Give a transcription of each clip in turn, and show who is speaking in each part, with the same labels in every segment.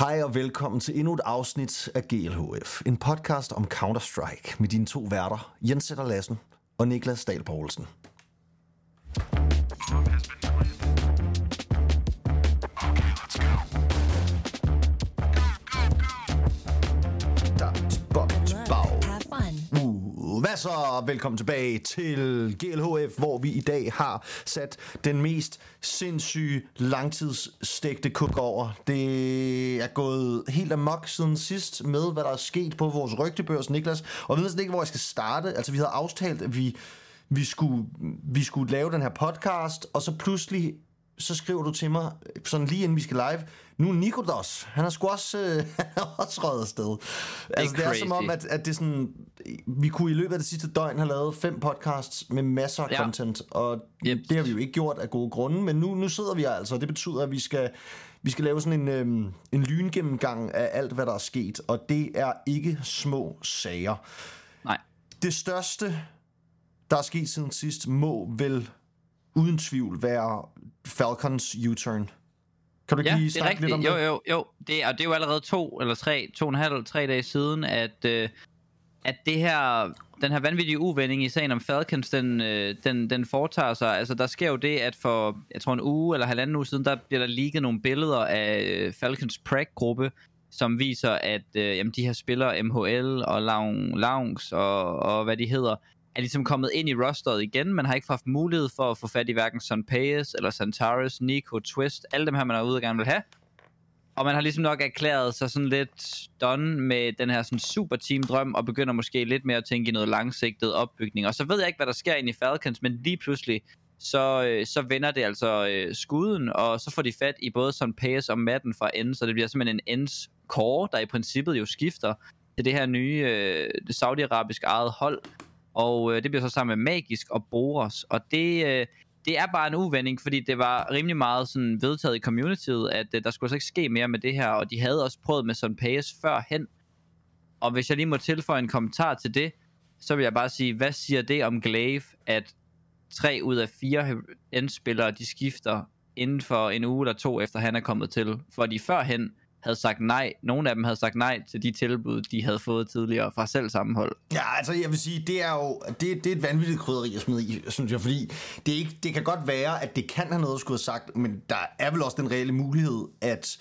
Speaker 1: Hej og velkommen til endnu et afsnit af GLHF, en podcast om Counter-Strike med dine to værter, Jens Sætter Lassen og Niklas Dahl Poulsen. Hvad så? Velkommen tilbage til GLHF, hvor vi i dag har sat den mest sindssyge langtidsstægte kuk over. Det er gået helt amok siden sidst med, hvad der er sket på vores rygtebørs, Niklas. Og jeg ved næsten ikke, hvor jeg skal starte. Altså, vi havde aftalt, at vi, vi, skulle, vi skulle lave den her podcast, og så pludselig så skriver du til mig, sådan lige inden vi skal live, nu er Nikodos, han er sgu også, øh, han er også røget afsted. Altså, det er som
Speaker 2: crazy.
Speaker 1: om, at, at det er sådan, vi kunne i løbet af det sidste døgn have lavet fem podcasts med masser af
Speaker 2: Ja.
Speaker 1: content, og
Speaker 2: Yep.
Speaker 1: det har vi jo ikke gjort af gode grunde, men nu, nu sidder vi altså, og det betyder, at vi skal, vi skal lave sådan en, øhm, en lyngennemgang af alt, hvad der er sket, og det er ikke små sager.
Speaker 2: Nej.
Speaker 1: Det største, der er sket siden sidst, må vel uden tvivl være Falcons U-turn. Kan du
Speaker 2: Ja,
Speaker 1: lige
Speaker 2: det
Speaker 1: snakke lidt om
Speaker 2: rigtigt. Jo,
Speaker 1: det?
Speaker 2: jo, jo. Det er, og det er jo allerede to eller tre, to og en halv, tre dage siden, at, øh, at det her, den her vanvittige uvending i sagen om Falcons, den, øh, den, den foretager sig. Altså, der sker jo det, at for, jeg tror en uge eller halvanden uge siden, der bliver der leaget nogle billeder af øh, Falcons Prague-gruppe, som viser, at øh, jamen, de her spillere, MHL og Lounge, Lounge og, og hvad de hedder, er ligesom kommet ind i rosteret igen, men har ikke haft mulighed for at få fat i hverken Son Payes eller Santaris, Nico, Twist, alle dem her, man er ude og gerne vil have. Og man har ligesom nok erklæret sig sådan lidt done med den her sådan super team drøm, og begynder måske lidt mere at tænke i noget langsigtet opbygning. Og så ved jeg ikke, hvad der sker inde i Falcons, men lige pludselig, så, øh, så vender det altså øh, skuden, og så får de fat i både Son Payes og Madden fra enden, så det bliver simpelthen en ends core, der i princippet jo skifter til det her nye øh, det eget hold. Og øh, det bliver så sammen med Magisk og Boros, og det... Øh, det er bare en uvending, fordi det var rimelig meget sådan vedtaget i communityet, at øh, der skulle så ikke ske mere med det her, og de havde også prøvet med sådan Payes førhen. Og hvis jeg lige må tilføje en kommentar til det, så vil jeg bare sige, hvad siger det om Glaive, at tre ud af fire endspillere, de skifter inden for en uge eller to, efter han er kommet til, for de førhen havde sagt nej. Nogle af dem havde sagt nej til de tilbud, de havde fået tidligere fra selv sammenhold.
Speaker 1: Ja, altså jeg vil sige, det er jo det, det er et vanvittigt krydderi at smide i, synes jeg, fordi det, er ikke, det kan godt være, at det kan have noget at skulle have sagt, men der er vel også den reelle mulighed, at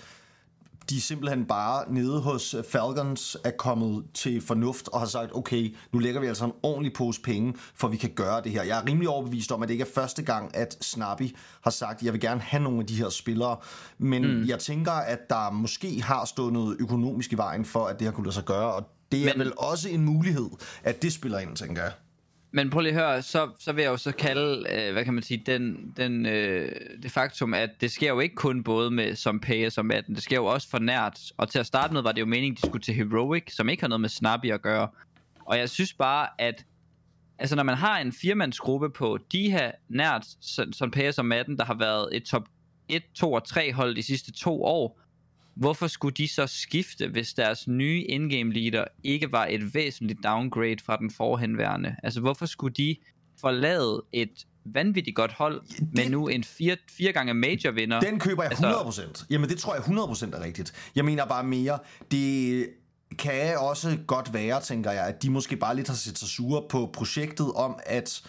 Speaker 1: de simpelthen bare nede hos Falcons er kommet til fornuft og har sagt, okay, nu lægger vi altså en ordentlig pose penge, for vi kan gøre det her. Jeg er rimelig overbevist om, at det ikke er første gang, at Snappy har sagt, jeg vil gerne have nogle af de her spillere, men mm. jeg tænker, at der måske har stået noget økonomisk i vejen for, at det har kunne lade sig gøre, og det er men,
Speaker 2: Men-
Speaker 1: vel også en mulighed, at det spiller ind, tænker jeg.
Speaker 2: Men prøv lige at høre, så, så vil jeg jo så kalde, øh, hvad kan man sige, den, den, øh, det faktum, at det sker jo ikke kun både med som Pay og Madden, det sker jo også for nært. Og til at starte med var det jo meningen, de skulle til Heroic, som ikke har noget med Snappy at gøre. Og jeg synes bare, at altså når man har en firmandsgruppe på de her nært, som Pay og som Madden, der har været et top 1, 2 og 3 hold de sidste to år, hvorfor skulle de så skifte, hvis deres nye indgame leader ikke var et væsentligt downgrade fra den forhenværende? Altså, hvorfor skulle de forlade et vanvittigt godt hold med nu en fire, fire gange major vinder?
Speaker 1: Den køber jeg
Speaker 2: Altså-
Speaker 1: 100%. Jamen, det tror jeg 100% er rigtigt. Jeg mener bare mere, det kan også godt være, tænker jeg, at de måske bare lidt har set sig sure på projektet om, at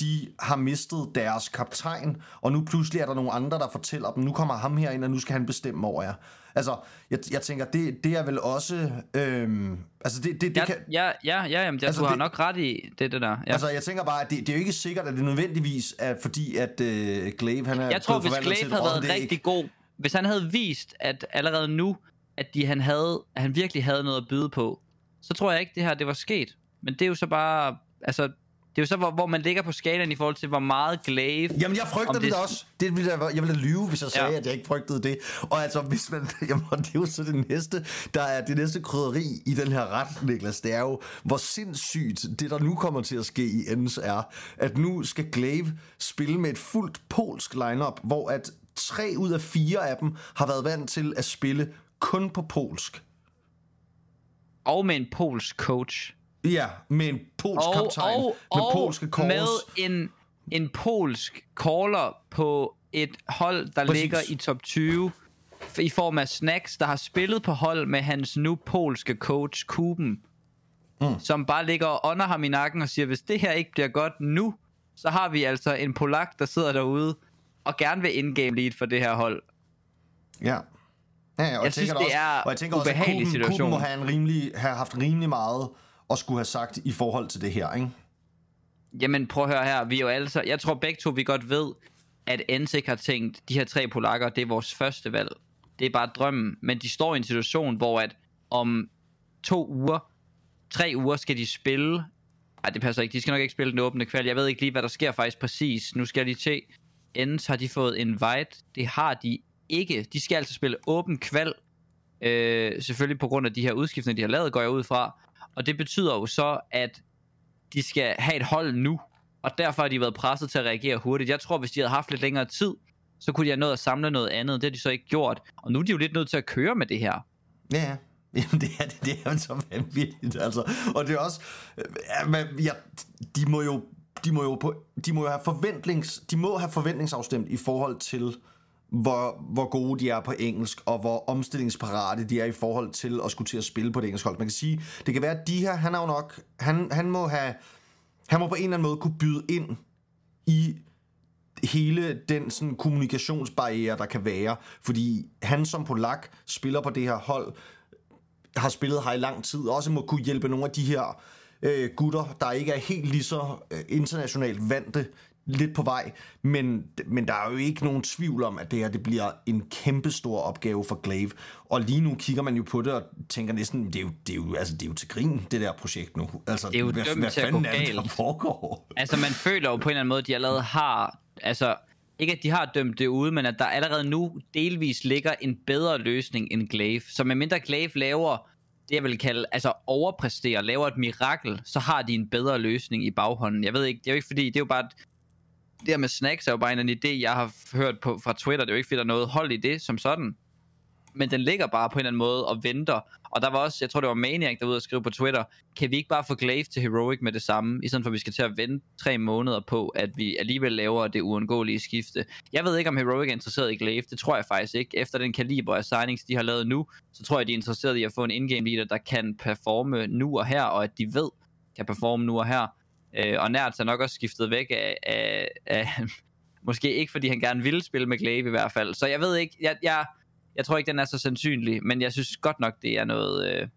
Speaker 1: de har mistet deres kaptajn, og nu pludselig er der nogle andre, der fortæller dem, nu kommer ham her ind, og nu skal han bestemme over jer. Altså, jeg, jeg tænker, det, det er vel også... Øhm, altså, det, det, det
Speaker 2: Ja,
Speaker 1: kan,
Speaker 2: ja, ja, ja jamen,
Speaker 1: Altså,
Speaker 2: altså, du har
Speaker 1: det-
Speaker 2: nok ret i det, det der. Ja.
Speaker 1: Altså, jeg tænker bare, at det, det er jo ikke sikkert, at det nødvendigvis er fordi, at øh, Glaive, han er
Speaker 2: jeg tror, hvis Glaive havde været rigtig god, hvis han havde vist, at allerede nu, at de, han, havde, at han virkelig havde noget at byde på, så tror jeg ikke, det her det var sket. Men det er jo så bare, altså, det er jo så, hvor, hvor man ligger på skalaen i forhold til, hvor meget Glaive...
Speaker 1: Jamen, jeg frygter det, det også. Det ville jeg, jeg ville lyve, hvis jeg sagde,
Speaker 2: Ja.
Speaker 1: at jeg ikke frygtede det. Og altså, hvis man, jamen, det er jo så det næste, der er det næste krydderi i den her ret, Niklas. Det er jo, hvor sindssygt det, der nu kommer til at ske i Ends, er, at nu skal Glaive spille med et fuldt polsk lineup, hvor at tre ud af fire af dem har været vant til at spille kun på polsk.
Speaker 2: Og med en polsk coach.
Speaker 1: Ja, med en polsk
Speaker 2: og,
Speaker 1: kaptajn,
Speaker 2: og,
Speaker 1: med
Speaker 2: og
Speaker 1: polske calls.
Speaker 2: med en, en polsk caller på et hold, der
Speaker 1: Præcis.
Speaker 2: ligger i top 20 i form af Snacks, der har spillet på hold med hans nu polske coach, Kuben. Mm. Som bare ligger og ånder ham i nakken og siger, hvis det her ikke bliver godt nu, så har vi altså en polak, der sidder derude og gerne vil in-game lead for det her hold.
Speaker 1: Ja. Ja, og
Speaker 2: Jeg synes,
Speaker 1: tænker
Speaker 2: det
Speaker 1: også,
Speaker 2: er
Speaker 1: og jeg tænker også, at Kuben,
Speaker 2: situation.
Speaker 1: Kuben må have, en rimelig, have haft rimelig meget at skulle have sagt i forhold til det her, ikke?
Speaker 2: Jamen prøv at høre her, vi er jo alle så, jeg tror begge to, vi godt ved, at Ensik har tænkt, de her tre polakker, det er vores første valg. Det er bare drømmen, men de står i en situation, hvor at om to uger, tre uger skal de spille, nej det passer ikke, de skal nok ikke spille den åbne kval, jeg ved ikke lige, hvad der sker faktisk præcis, nu skal jeg lige til, Ends har de fået invite, det har de ikke, de skal altså spille åben kval, øh, selvfølgelig på grund af de her udskiftninger, de har lavet, går jeg ud fra, og det betyder jo så, at de skal have et hold nu, og derfor har de været presset til at reagere hurtigt. Jeg tror, hvis de havde haft lidt længere tid, så kunne de have nået at samle noget andet. Det har de så ikke gjort. Og nu er de jo lidt nødt til at køre med det her.
Speaker 1: Ja, ja. Jamen, det er, det, det er jo så vanvittigt, altså. Og det er også... Øh, ja, ja, de må jo... De må jo, på, de må jo have forventnings, de må have forventningsafstemt i forhold til, hvor, hvor gode de er på engelsk, og hvor omstillingsparate de er i forhold til at skulle til at spille på det engelske hold. Man kan sige, det kan være, at de her, han er jo nok, han, han må have, han må på en eller anden måde kunne byde ind i hele den sådan, kommunikationsbarriere, der kan være. Fordi han som polak spiller på det her hold, har spillet her i lang tid, også må kunne hjælpe nogle af de her øh, gutter, der ikke er helt lige så øh, internationalt vante, lidt på vej. Men, men der er jo ikke nogen tvivl om, at det her det bliver en kæmpe stor opgave for Glaive. Og lige nu kigger man jo på det og tænker næsten, det er jo, det er jo, altså, det er jo til grin, det der projekt nu. Altså,
Speaker 2: Det er jo
Speaker 1: hvad,
Speaker 2: dømt
Speaker 1: hvad
Speaker 2: til at gå
Speaker 1: er det, der
Speaker 2: galt.
Speaker 1: foregår?
Speaker 2: Altså man føler jo på en eller anden måde, at de allerede har... Altså ikke at de har dømt det ude, men at der allerede nu delvis ligger en bedre løsning end Glaive. Så medmindre Glaive laver det, jeg vil kalde, altså overpræsterer, laver et mirakel, så har de en bedre løsning i baghånden. Jeg ved ikke, det er jo ikke fordi, det er jo bare... et- det her med snacks er jo bare en en idé, jeg har hørt på fra Twitter. Det er jo ikke fordi, der er noget hold i det som sådan. Men den ligger bare på en eller anden måde og venter. Og der var også, jeg tror det var Maniac, der var ude og skrive på Twitter, kan vi ikke bare få Glaive til Heroic med det samme, i stedet for at vi skal til at vente tre måneder på, at vi alligevel laver det uundgåelige skifte. Jeg ved ikke, om Heroic er interesseret i Glaive, det tror jeg faktisk ikke. Efter den kaliber af signings, de har lavet nu, så tror jeg, de er interesseret i at få en in-game leader, der kan performe nu og her, og at de ved, kan performe nu og her. Øh, og Nært er nok også skiftet væk af, af, af måske ikke, fordi han gerne ville spille med Glaive i hvert fald. Så jeg ved ikke, jeg, jeg, jeg tror ikke, den er så sandsynlig, men jeg synes godt nok, det er noget, øh,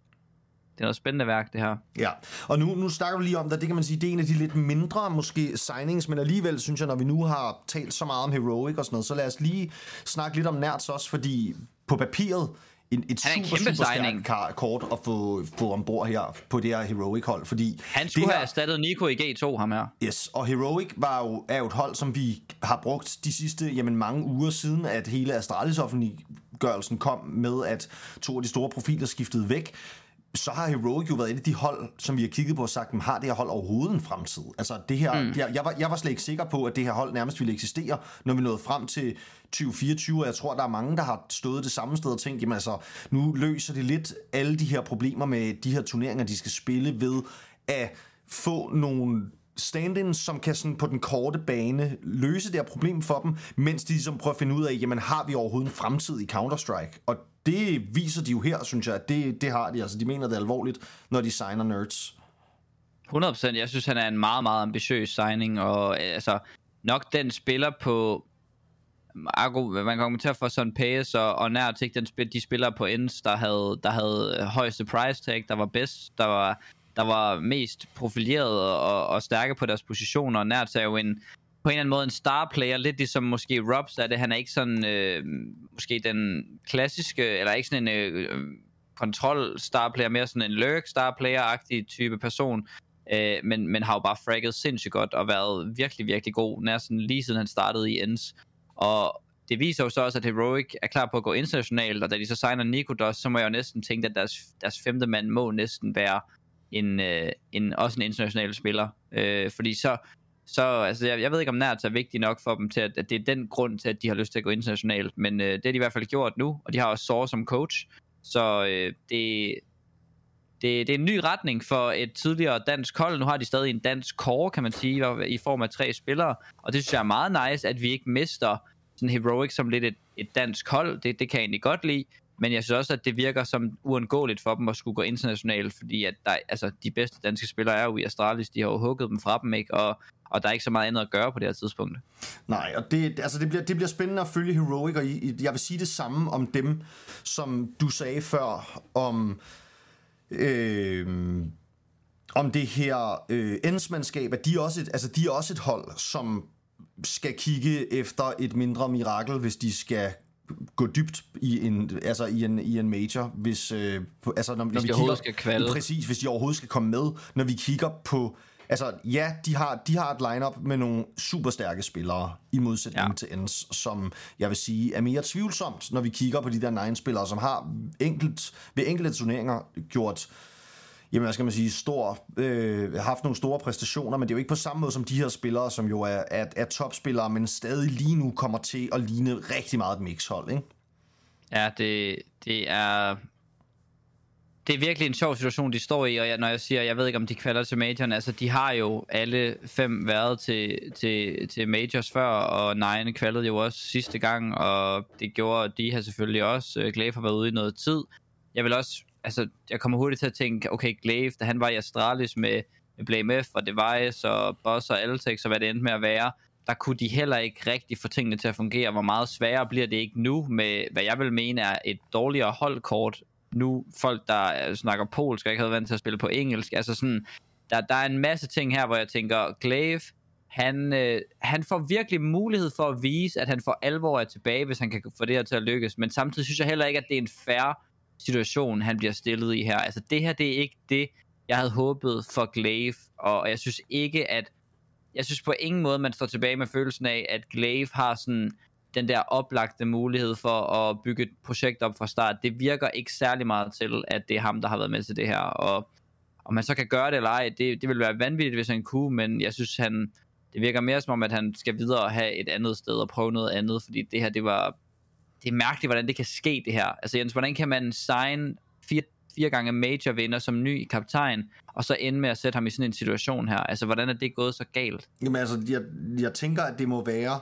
Speaker 2: det er noget spændende værk, det her.
Speaker 1: Ja, og nu, nu snakker vi lige om det, det kan man sige, det er en af de lidt mindre måske signings, men alligevel synes jeg, når vi nu har talt så meget om Heroic og sådan noget, så lad os lige snakke lidt om Nerds også, fordi på papiret, en, et
Speaker 2: Han er en
Speaker 1: super,
Speaker 2: kæmpe
Speaker 1: super
Speaker 2: signing.
Speaker 1: kar- kort at få, få ombord her på det her Heroic hold, fordi
Speaker 2: Han skulle
Speaker 1: det
Speaker 2: have erstattet Nico i G2, ham her.
Speaker 1: Yes, og Heroic var jo, er jo et hold, som vi har brugt de sidste jamen, mange uger siden, at hele Astralis offentliggørelsen kom med, at to af de store profiler skiftede væk. Så har Heroic jo været et af de hold, som vi har kigget på og sagt, "Men har det her hold overhovedet en fremtid? Altså det her, mm. jeg, jeg, var, jeg var slet ikke sikker på, at det her hold nærmest ville eksistere, når vi nåede frem til 2024, og jeg tror, der er mange, der har stået det samme sted og tænkt, jamen altså, nu løser det lidt alle de her problemer med de her turneringer, de skal spille ved at få nogle stand som kan sådan på den korte bane løse det her problem for dem, mens de ligesom prøver at finde ud af, jamen har vi overhovedet en fremtid i Counter-Strike? Og det viser de jo her, synes jeg, at det, det har de. Altså, de mener det alvorligt, når de signer nerds.
Speaker 2: 100%. Jeg synes, han er en meget, meget ambitiøs signing, og øh, altså, nok den spiller på... Argo, man kan kommentere for sådan Pace og, og nært ikke den spil, de spillere på ends, der havde, der havde øh, højeste price tag, der var bedst, der var, der var mest profileret og, og stærke på deres positioner, og nært er jo en, på en eller anden måde en star player, lidt ligesom måske Robs er det. Han er ikke sådan, øh, måske den klassiske, eller ikke sådan en øh, øh kontrol star player, mere sådan en lurk star player-agtig type person, øh, men, men har jo bare fragget sindssygt godt og været virkelig, virkelig god, næsten lige siden han startede i Ends. Og det viser jo så også, at Heroic er klar på at gå internationalt, og da de så signer Nikodos, så må jeg jo næsten tænke, at deres, deres femte mand må næsten være en, øh, en, også en international spiller. Øh, fordi så, så altså, jeg, jeg ved ikke, om nært er vigtig nok for dem til, at, at det er den grund til, at de har lyst til at gå internationalt. Men øh, det har de i hvert fald gjort nu, og de har også Sore som coach. Så øh, det, det, det er en ny retning for et tidligere dansk hold. Nu har de stadig en dansk core, kan man sige, i form af tre spillere. Og det synes jeg er meget nice, at vi ikke mister sådan Heroic som lidt et, et dansk hold, det, det kan jeg egentlig godt lide, men jeg synes også, at det virker som uundgåeligt for dem at skulle gå internationalt, fordi at der, altså, de bedste danske spillere er jo i Astralis, de har jo hugget dem fra dem, ikke? Og, og der er ikke så meget andet at gøre på det her tidspunkt.
Speaker 1: Nej, og det, altså det, bliver, det bliver spændende at følge Heroic, og jeg vil sige det samme om dem, som du sagde før, om... Øh, om det her øh, endsmandskab, at de er, også et, altså de er også et hold, som skal kigge efter et mindre mirakel, hvis de skal gå dybt i en altså i en i en major hvis øh, på, altså når,
Speaker 2: hvis
Speaker 1: når vi
Speaker 2: kigger skal kvalde.
Speaker 1: præcis hvis de overhovedet skal komme med når vi kigger på altså ja de har de har et lineup med nogle super stærke spillere i modsætning ja. til Ens som jeg vil sige er mere tvivlsomt når vi kigger på de der nine spillere som har enkelt ved enkelte turneringer gjort jamen hvad skal man sige, stor, øh, haft nogle store præstationer, men det er jo ikke på samme måde som de her spillere, som jo er, er, er topspillere, men stadig lige nu kommer til at ligne rigtig meget et mixhold, ikke?
Speaker 2: Ja, det, det er... Det er virkelig en sjov situation, de står i, og jeg, når jeg siger, jeg ved ikke, om de kvalder til majoren, altså de har jo alle fem været til, til, til majors før, og Nine kvalede jo også sidste gang, og det gjorde de her selvfølgelig også. Øh, Glaive har været ude i noget tid. Jeg vil også altså, jeg kommer hurtigt til at tænke, okay, Glaive, da han var i Astralis med, med Blame F og Device og Boss og Altex og hvad det endte med at være, der kunne de heller ikke rigtig få tingene til at fungere. Hvor meget sværere bliver det ikke nu med, hvad jeg vil mene er et dårligere holdkort. Nu folk, der øh, snakker polsk og ikke havde vant til at spille på engelsk. Altså sådan, der, der er en masse ting her, hvor jeg tænker, Glaive, han, øh, han får virkelig mulighed for at vise, at han for alvor er tilbage, hvis han kan få det her til at lykkes. Men samtidig synes jeg heller ikke, at det er en fair situation, han bliver stillet i her. Altså det her, det er ikke det, jeg havde håbet for Glaive, og jeg synes ikke, at jeg synes på ingen måde, man står tilbage med følelsen af, at Glaive har sådan den der oplagte mulighed for at bygge et projekt op fra start. Det virker ikke særlig meget til, at det er ham, der har været med til det her, og om man så kan gøre det eller ej, det, det vil være vanvittigt, hvis han kunne, men jeg synes, han, det virker mere som om, at han skal videre og have et andet sted og prøve noget andet, fordi det her, det var det er mærkeligt, hvordan det kan ske, det her. Altså Jens, hvordan kan man sign fire, fire gange major vinder som ny kaptajn, og så ende med at sætte ham i sådan en situation her? Altså, hvordan er det gået så galt?
Speaker 1: Jamen altså, jeg, jeg tænker, at det må være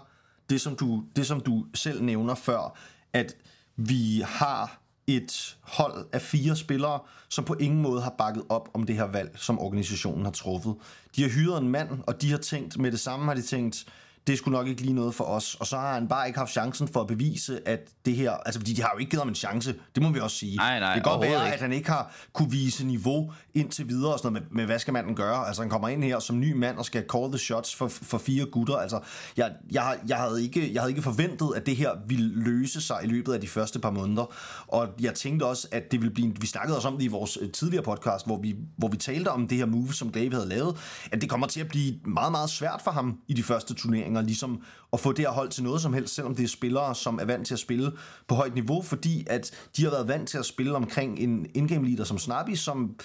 Speaker 1: det, som du, det, som du selv nævner før, at vi har et hold af fire spillere, som på ingen måde har bakket op om det her valg, som organisationen har truffet. De har hyret en mand, og de har tænkt, med det samme har de tænkt, det skulle nok ikke lige noget for os. Og så har han bare ikke haft chancen for at bevise, at det her... Altså, fordi de har jo ikke givet ham en chance, det må vi også sige.
Speaker 2: Nej, nej,
Speaker 1: det kan godt være, ikke. at han ikke har kunne vise niveau indtil videre og sådan noget med, med, hvad skal manden gøre? Altså, han kommer ind her som ny mand og skal call the shots for, for fire gutter. Altså, jeg, jeg, jeg, havde ikke, jeg havde ikke forventet, at det her ville løse sig i løbet af de første par måneder. Og jeg tænkte også, at det ville blive... Vi snakkede også om det i vores øh, tidligere podcast, hvor vi, hvor vi talte om det her move, som Dave havde lavet, at det kommer til at blive meget, meget svært for ham i de første turneringer turneringer, ligesom at få det her hold til noget som helst, selvom det er spillere, som er vant til at spille på højt niveau, fordi at de har været vant til at spille omkring en indgame leader som Snappy, som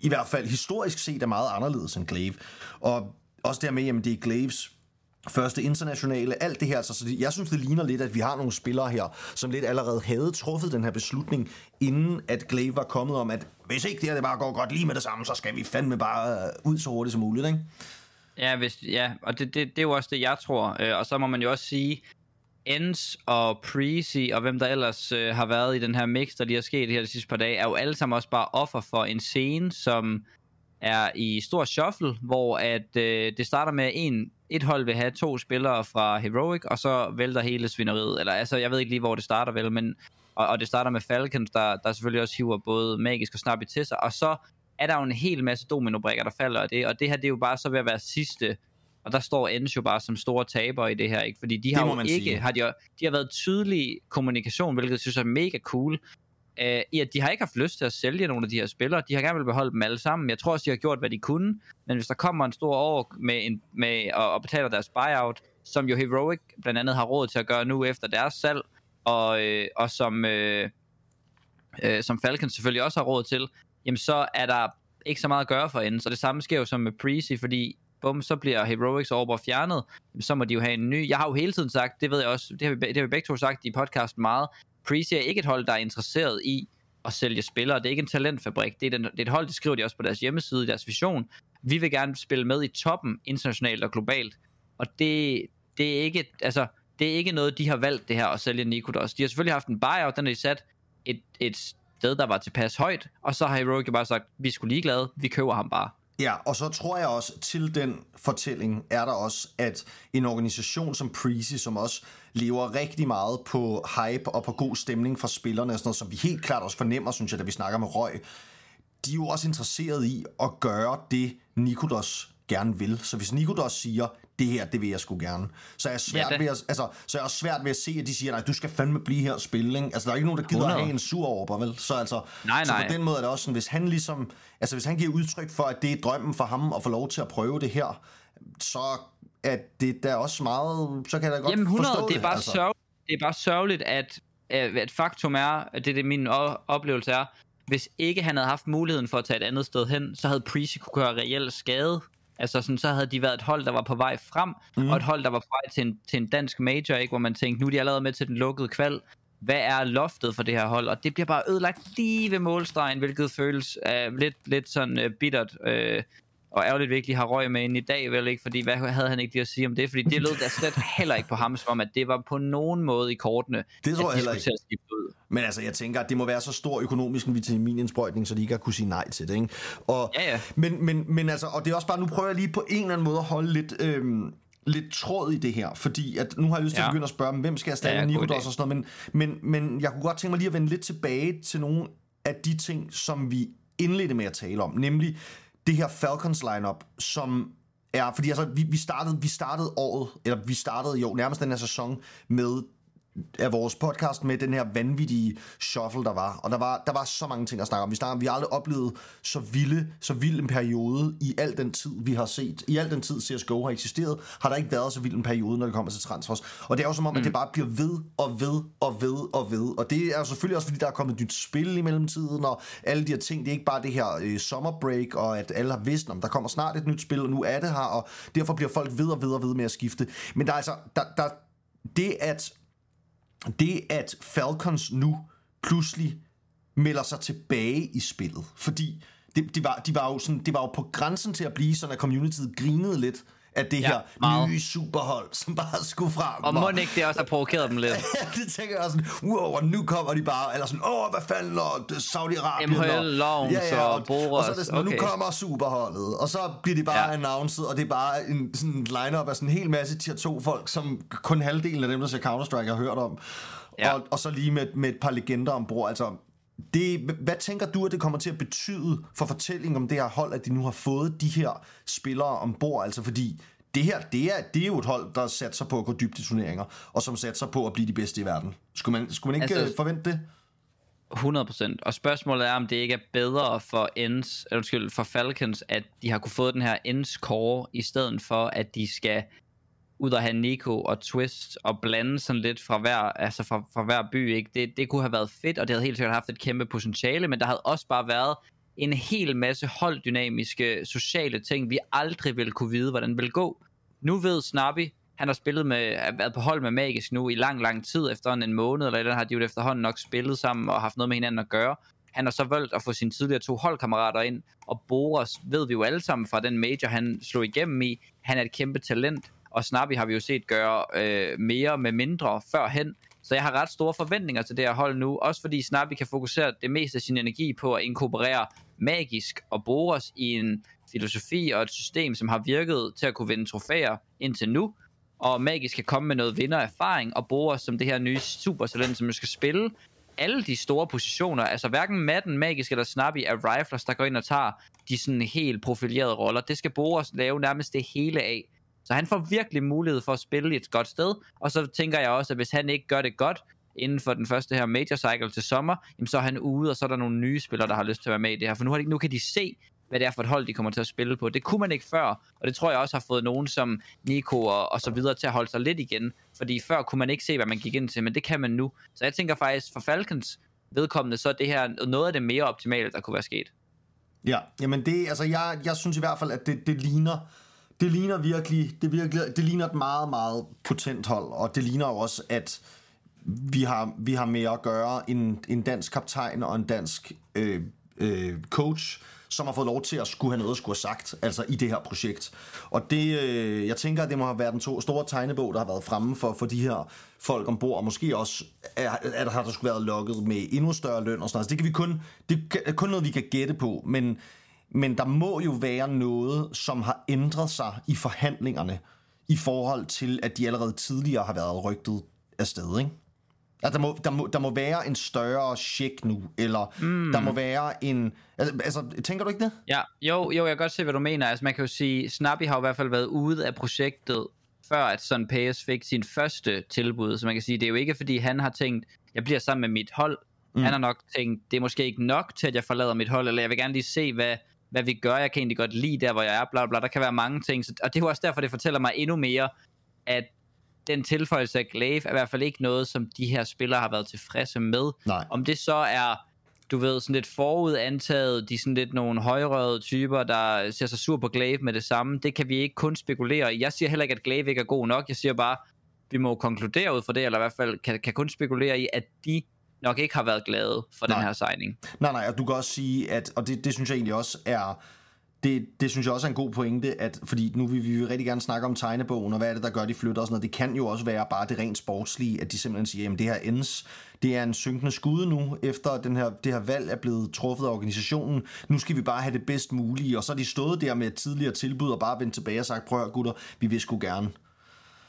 Speaker 1: i hvert fald historisk set er meget anderledes end Glaive. Og også dermed, jamen det er Glaives første internationale, alt det her. Altså, så jeg synes, det ligner lidt, at vi har nogle spillere her, som lidt allerede havde truffet den her beslutning, inden at Glaive var kommet om, at hvis ikke det her det bare går godt lige med det samme, så skal vi fandme bare øh, ud så hurtigt som muligt, ikke?
Speaker 2: Ja, hvis, ja og det, det, det er jo også det, jeg tror. Øh, og så må man jo også sige, Ens og Prezi og hvem der ellers øh, har været i den her mix, der lige har sket her de sidste par dage, er jo alle sammen også bare offer for en scene, som er i stor shuffle, hvor at øh, det starter med en et hold vil have to spillere fra Heroic, og så vælter hele svineriet. Eller altså, jeg ved ikke lige, hvor det starter vel, men og, og det starter med Falcons, der, der selvfølgelig også hiver både magisk og snappy til sig, og så er der jo en hel masse dominobrikker, der falder af det, og det her det er jo bare så ved at være sidste, og der står Ens jo bare som store tabere i det her, ikke? fordi de har jo ikke, har de, de har været tydelig kommunikation, hvilket jeg synes er mega cool, uh, i at de har ikke haft lyst til at sælge nogle af de her spillere, de har gerne vil beholde dem alle sammen, jeg tror også, de har gjort, hvad de kunne, men hvis der kommer en stor år med, en, med og, og betaler deres buyout, som jo Heroic blandt andet har råd til at gøre nu efter deres salg, og, øh, og som, øh, øh, som Falcons selvfølgelig også har råd til, jamen så er der ikke så meget at gøre for enden. Så det samme sker jo som med Prezi, fordi bum, så bliver Heroics over fjernet, så må de jo have en ny. Jeg har jo hele tiden sagt, det ved jeg også, det har vi, det har vi begge to sagt i podcasten meget, Prezi er ikke et hold, der er interesseret i at sælge spillere. Det er ikke en talentfabrik. Det er, den, det er et hold, det skriver de også på deres hjemmeside, i deres vision. Vi vil gerne spille med i toppen, internationalt og globalt. Og det, det er ikke, altså, det er ikke noget, de har valgt det her at sælge Nikodos. De har selvfølgelig haft en buyout, den har de sat et, et sted, der var tilpas højt, og så har Heroic bare sagt, vi skulle ligeglade, vi køber ham bare.
Speaker 1: Ja, og så tror jeg også, til den fortælling er der også, at en organisation som Prezi, som også lever rigtig meget på hype og på god stemning for spillerne, og sådan noget, som vi helt klart også fornemmer, synes jeg, da vi snakker med Røg, de er jo også interesseret i at gøre det, Nikodos gerne vil. Så hvis Nikodos siger, det her, det vil jeg sgu gerne. Så er jeg svært, ja, ved, at, altså, så er jeg svært ved at se, at de siger, nej, du skal fandme blive her og spille. Ikke? Altså, der er ikke nogen, der gider 100. at have en sur over, vel? Så, altså,
Speaker 2: nej,
Speaker 1: så
Speaker 2: nej.
Speaker 1: på den måde er det også sådan, hvis han ligesom, altså hvis han giver udtryk for, at det er drømmen for ham at få lov til at prøve det her, så er det der også meget, så kan jeg da godt
Speaker 2: Jamen 100,
Speaker 1: forstå
Speaker 2: det. Er bare
Speaker 1: altså.
Speaker 2: sørgeligt, det er bare sørgeligt, at, at faktum er, at det er det min oplevelse er, hvis ikke han havde haft muligheden for at tage et andet sted hen, så havde Prezi kunne gøre reel skade Altså sådan, så havde de været et hold, der var på vej frem, mm. og et hold, der var på vej til en, til en dansk major, ikke? hvor man tænkte, nu er de allerede med til den lukkede kval. Hvad er loftet for det her hold? Og det bliver bare ødelagt lige ved målstregen, hvilket føles uh, lidt, lidt sådan uh, bittert. Uh, og ærgerligt virkelig har røg med ind i dag, vel ikke? Fordi hvad havde han ikke lige at sige om det? Fordi det lød da slet heller ikke på ham, som om at det var på nogen måde i kortene,
Speaker 1: det tror
Speaker 2: at
Speaker 1: jeg heller
Speaker 2: ikke. At ud.
Speaker 1: Men altså, jeg tænker, at det må være så stor økonomisk en vitaminindsprøjtning, så de ikke har kunne sige nej til det, ikke? Og,
Speaker 2: ja, ja.
Speaker 1: Men, men, men altså, og det er også bare, nu prøver jeg lige på en eller anden måde at holde lidt... Øhm, lidt tråd i det her, fordi at nu har jeg lyst til ja. at begynde at spørge, hvem skal jeg stadig ja, Nikodos og sådan noget, men, men, men jeg kunne godt tænke mig lige at vende lidt tilbage til nogle af de ting, som vi indledte med at tale om, nemlig det her Falcons lineup, som er, fordi altså, vi, vi, startede, vi startede året, eller vi startede jo nærmest den her sæson med af vores podcast med den her vanvittige shuffle, der var. Og der var, der var så mange ting at snakke om. Vi, snakker, vi har aldrig oplevet så vilde, så vild en periode i al den tid, vi har set. I al den tid CSGO har eksisteret, har der ikke været så vild en periode, når det kommer til transfers. Og det er jo som om, mm. at det bare bliver ved og ved og ved og ved. Og det er jo selvfølgelig også, fordi der er kommet et nyt spil i mellemtiden, og alle de her ting. Det er ikke bare det her øh, summer break, og at alle har vidst, om der kommer snart et nyt spil, og nu er det her, og derfor bliver folk ved og ved og ved med at skifte. Men der er altså, der, der, det at det at Falcons nu pludselig melder sig tilbage i spillet, fordi det, det var, de var jo sådan, det var jo på grænsen til at blive sådan, at communityet grinede lidt af det ja, her meget. nye superhold, som bare skulle frem.
Speaker 2: Og må ikke det også har provokeret dem lidt?
Speaker 1: ja, det tænker jeg sådan, wow, og nu kommer de bare, eller sådan, åh, hvad fanden, og Saudi-Arabien.
Speaker 2: MHL, Lounge ja, ja, og, og Boros.
Speaker 1: Og så er det sådan, okay. nu kommer superholdet, og så bliver de bare ja. announced, og det er bare en sådan line-up af sådan en hel masse tier 2 folk, som kun halvdelen af dem, der ser Counter-Strike, har hørt om. Ja. Og, og så lige med, med et par legender ombord, altså det, hvad tænker du, at det kommer til at betyde for fortællingen om det her hold, at de nu har fået de her spillere ombord? Altså fordi det her, det er, det er jo et hold, der satser på at gå dybt i turneringer, og som satser på at blive de bedste i verden. Skulle man, skulle man ikke altså, øh, forvente det?
Speaker 2: 100%. Og spørgsmålet er, om det ikke er bedre for Ends, undskyld, for Falcons, at de har kunne få den her Ends core, i stedet for, at de skal ud at have Nico og Twist og blande sådan lidt fra hver, altså fra, fra hver by. Ikke? Det, det kunne have været fedt, og det havde helt sikkert haft et kæmpe potentiale, men der havde også bare været en hel masse holddynamiske sociale ting, vi aldrig ville kunne vide, hvordan det ville gå. Nu ved Snappy, han har spillet med, været på hold med Magisk nu i lang, lang tid, efter en måned, eller den har de jo efterhånden nok spillet sammen og haft noget med hinanden at gøre. Han har så valgt at få sine tidligere to holdkammerater ind, og Boras ved vi jo alle sammen fra den major, han slog igennem i. Han er et kæmpe talent og Snappy har vi jo set gøre øh, mere med mindre førhen. Så jeg har ret store forventninger til det her hold nu, også fordi Snappy kan fokusere det meste af sin energi på at inkorporere magisk og Boros i en filosofi og et system, som har virket til at kunne vinde trofæer indtil nu. Og Magisk kan komme med noget vindererfaring, og Boros som det her nye supertalent, som skal spille alle de store positioner. Altså hverken Madden, Magisk eller Snappy er riflers, der går ind og tager de sådan helt profilerede roller. Det skal Boros lave nærmest det hele af. Så han får virkelig mulighed for at spille et godt sted, og så tænker jeg også, at hvis han ikke gør det godt, inden for den første her major cycle til sommer, jamen så er han ude, og så er der nogle nye spillere, der har lyst til at være med i det her. For nu, har de, nu kan de se, hvad det er for et hold, de kommer til at spille på. Det kunne man ikke før, og det tror jeg også har fået nogen som Nico og, og så videre til at holde sig lidt igen. Fordi før kunne man ikke se, hvad man gik ind til, men det kan man nu. Så jeg tænker faktisk, for Falcons vedkommende, så er det her noget af det mere optimale, der kunne være sket.
Speaker 1: Ja, jamen det, altså jeg, jeg synes i hvert fald, at det, det ligner det ligner virkelig, det, virkelig, det ligner et meget, meget potent hold, og det ligner jo også, at vi har, vi har mere at gøre en, en dansk kaptajn og en dansk øh, øh, coach, som har fået lov til at skulle have noget at skulle have sagt, altså i det her projekt. Og det, øh, jeg tænker, at det må have været den to, store tegnebog, der har været fremme for, for de her folk ombord, og måske også, at, at har der skulle været lukket med endnu større løn og sådan noget. Altså, det kan vi kun, det er kun noget, vi kan gætte på, men, men der må jo være noget, som har ændret sig i forhandlingerne, i forhold til, at de allerede tidligere har været rygtet afsted, ikke? At der må, der, må, der må være en større check nu, eller mm. der må være en... Altså, altså, tænker du ikke det?
Speaker 2: Ja, jo, jo, jeg kan godt se, hvad du mener. Altså, man kan jo sige, Snappy har i hvert fald været ude af projektet, før at Son PS fik sin første tilbud. Så man kan sige, det er jo ikke, fordi han har tænkt, jeg bliver sammen med mit hold. Mm. Han har nok tænkt, det er måske ikke nok til, at jeg forlader mit hold, eller jeg vil gerne lige se, hvad, hvad vi gør. Jeg kan egentlig godt lide der, hvor jeg er, bla bla. Der kan være mange ting. Så, og det er jo også derfor, det fortæller mig endnu mere, at den tilføjelse af Glaive er i hvert fald ikke noget, som de her spillere har været tilfredse med.
Speaker 1: Nej.
Speaker 2: Om det så er, du ved, sådan lidt forudantaget, de er sådan lidt nogle højrøde typer, der ser sig sur på Glaive med det samme, det kan vi ikke kun spekulere i. Jeg siger heller ikke, at Glaive ikke er god nok. Jeg siger bare, vi må konkludere ud fra det, eller i hvert fald kan, kan kun spekulere i, at de nok ikke har været glade for nej. den her signing.
Speaker 1: Nej, nej, og du kan også sige, at, og det, det synes jeg egentlig også er det, det synes jeg også er en god pointe, at, fordi nu vil vi rigtig gerne snakke om tegnebogen, og hvad er det, der gør, de flytter og sådan noget. Det kan jo også være bare det rent sportslige, at de simpelthen siger, at det her ends, det er en synkende skud nu, efter den her, det her valg er blevet truffet af organisationen. Nu skal vi bare have det bedst mulige, og så er de stået der med et tidligere tilbud og bare vendt tilbage og sagt, prøv at gutter, vi vil sgu gerne.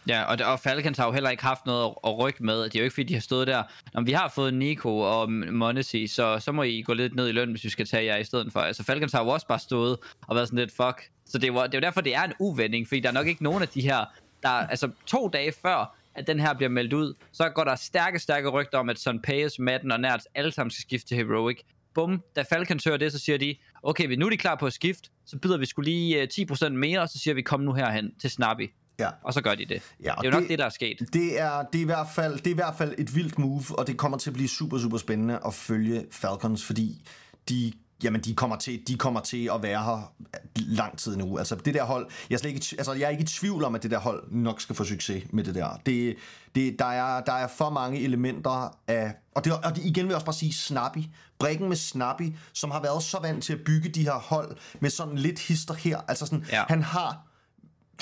Speaker 2: Ja, og, og Falcons har jo heller ikke haft noget at rykke med. Det er jo ikke, fordi de har stået der. Når vi har fået Nico og Monesi, så, så må I gå lidt ned i løn, hvis vi skal tage jer i stedet for. Altså, Falcons har jo også bare stået og været sådan lidt fuck. Så det, var, det er jo derfor, det er en uvending, fordi der er nok ikke nogen af de her, der altså to dage før, at den her bliver meldt ud, så går der stærke, stærke rygter om, at Son Payes, Madden og Nerds alle sammen skal skifte til Heroic. Bum, da Falcons hører det, så siger de, okay, nu er de klar på at skifte, så byder vi skulle lige øh, 10% mere, og så siger vi, kom nu herhen til Snappy.
Speaker 1: Ja.
Speaker 2: Og så gør de det.
Speaker 1: Ja,
Speaker 2: det er jo nok det, der er sket.
Speaker 1: Det er, det, er i hvert fald, det er i hvert fald et vildt move, og det kommer til at blive super, super spændende at følge Falcons, fordi de jamen de kommer til de kommer til at være her lang tid nu. Altså det der hold, jeg er, slet ikke, altså, jeg er ikke i tvivl om at det der hold nok skal få succes med det der. Det, det der er der er for mange elementer af og det og det, igen vil jeg også bare sige Snappy, brikken med Snappy, som har været så vant til at bygge de her hold med sådan lidt hister her. Altså sådan ja. han har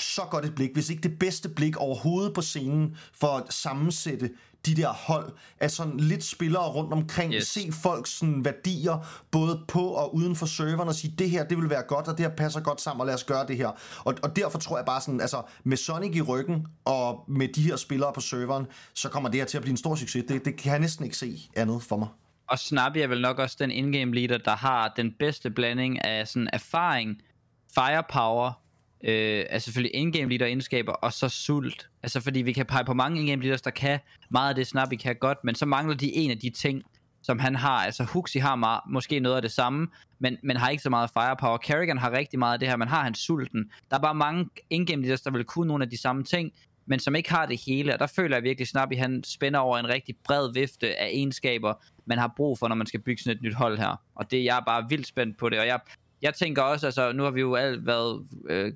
Speaker 1: så godt et blik, hvis ikke det bedste blik overhovedet på scenen for at sammensætte de der hold af sådan lidt spillere rundt omkring, yes. se folks sådan, værdier, både på og uden for serveren, og sige, det her, det vil være godt, og det her passer godt sammen, og lad os gøre det her. Og, og derfor tror jeg bare sådan, altså med Sonic i ryggen, og med de her spillere på serveren, så kommer det her til at blive en stor succes. Det, det kan jeg næsten ikke se andet for mig.
Speaker 2: Og Snappy er vel nok også den in-game leader, der har den bedste blanding af sådan erfaring, firepower øh, er selvfølgelig in-game leader egenskaber, og så sult. Altså fordi vi kan pege på mange in-game leaders, der kan meget af det Snappy kan godt, men så mangler de en af de ting, som han har. Altså Huxi har meget, måske noget af det samme, men, men har ikke så meget firepower. Kerrigan har rigtig meget af det her, men har han sulten. Der er bare mange in-game leaders, der vil kunne nogle af de samme ting, men som ikke har det hele, og der føler jeg virkelig, Snappy han spænder over en rigtig bred vifte af egenskaber, man har brug for, når man skal bygge sådan et nyt hold her. Og det jeg er bare vildt spændt på det, og jeg, jeg tænker også, altså nu har vi jo alt været øh,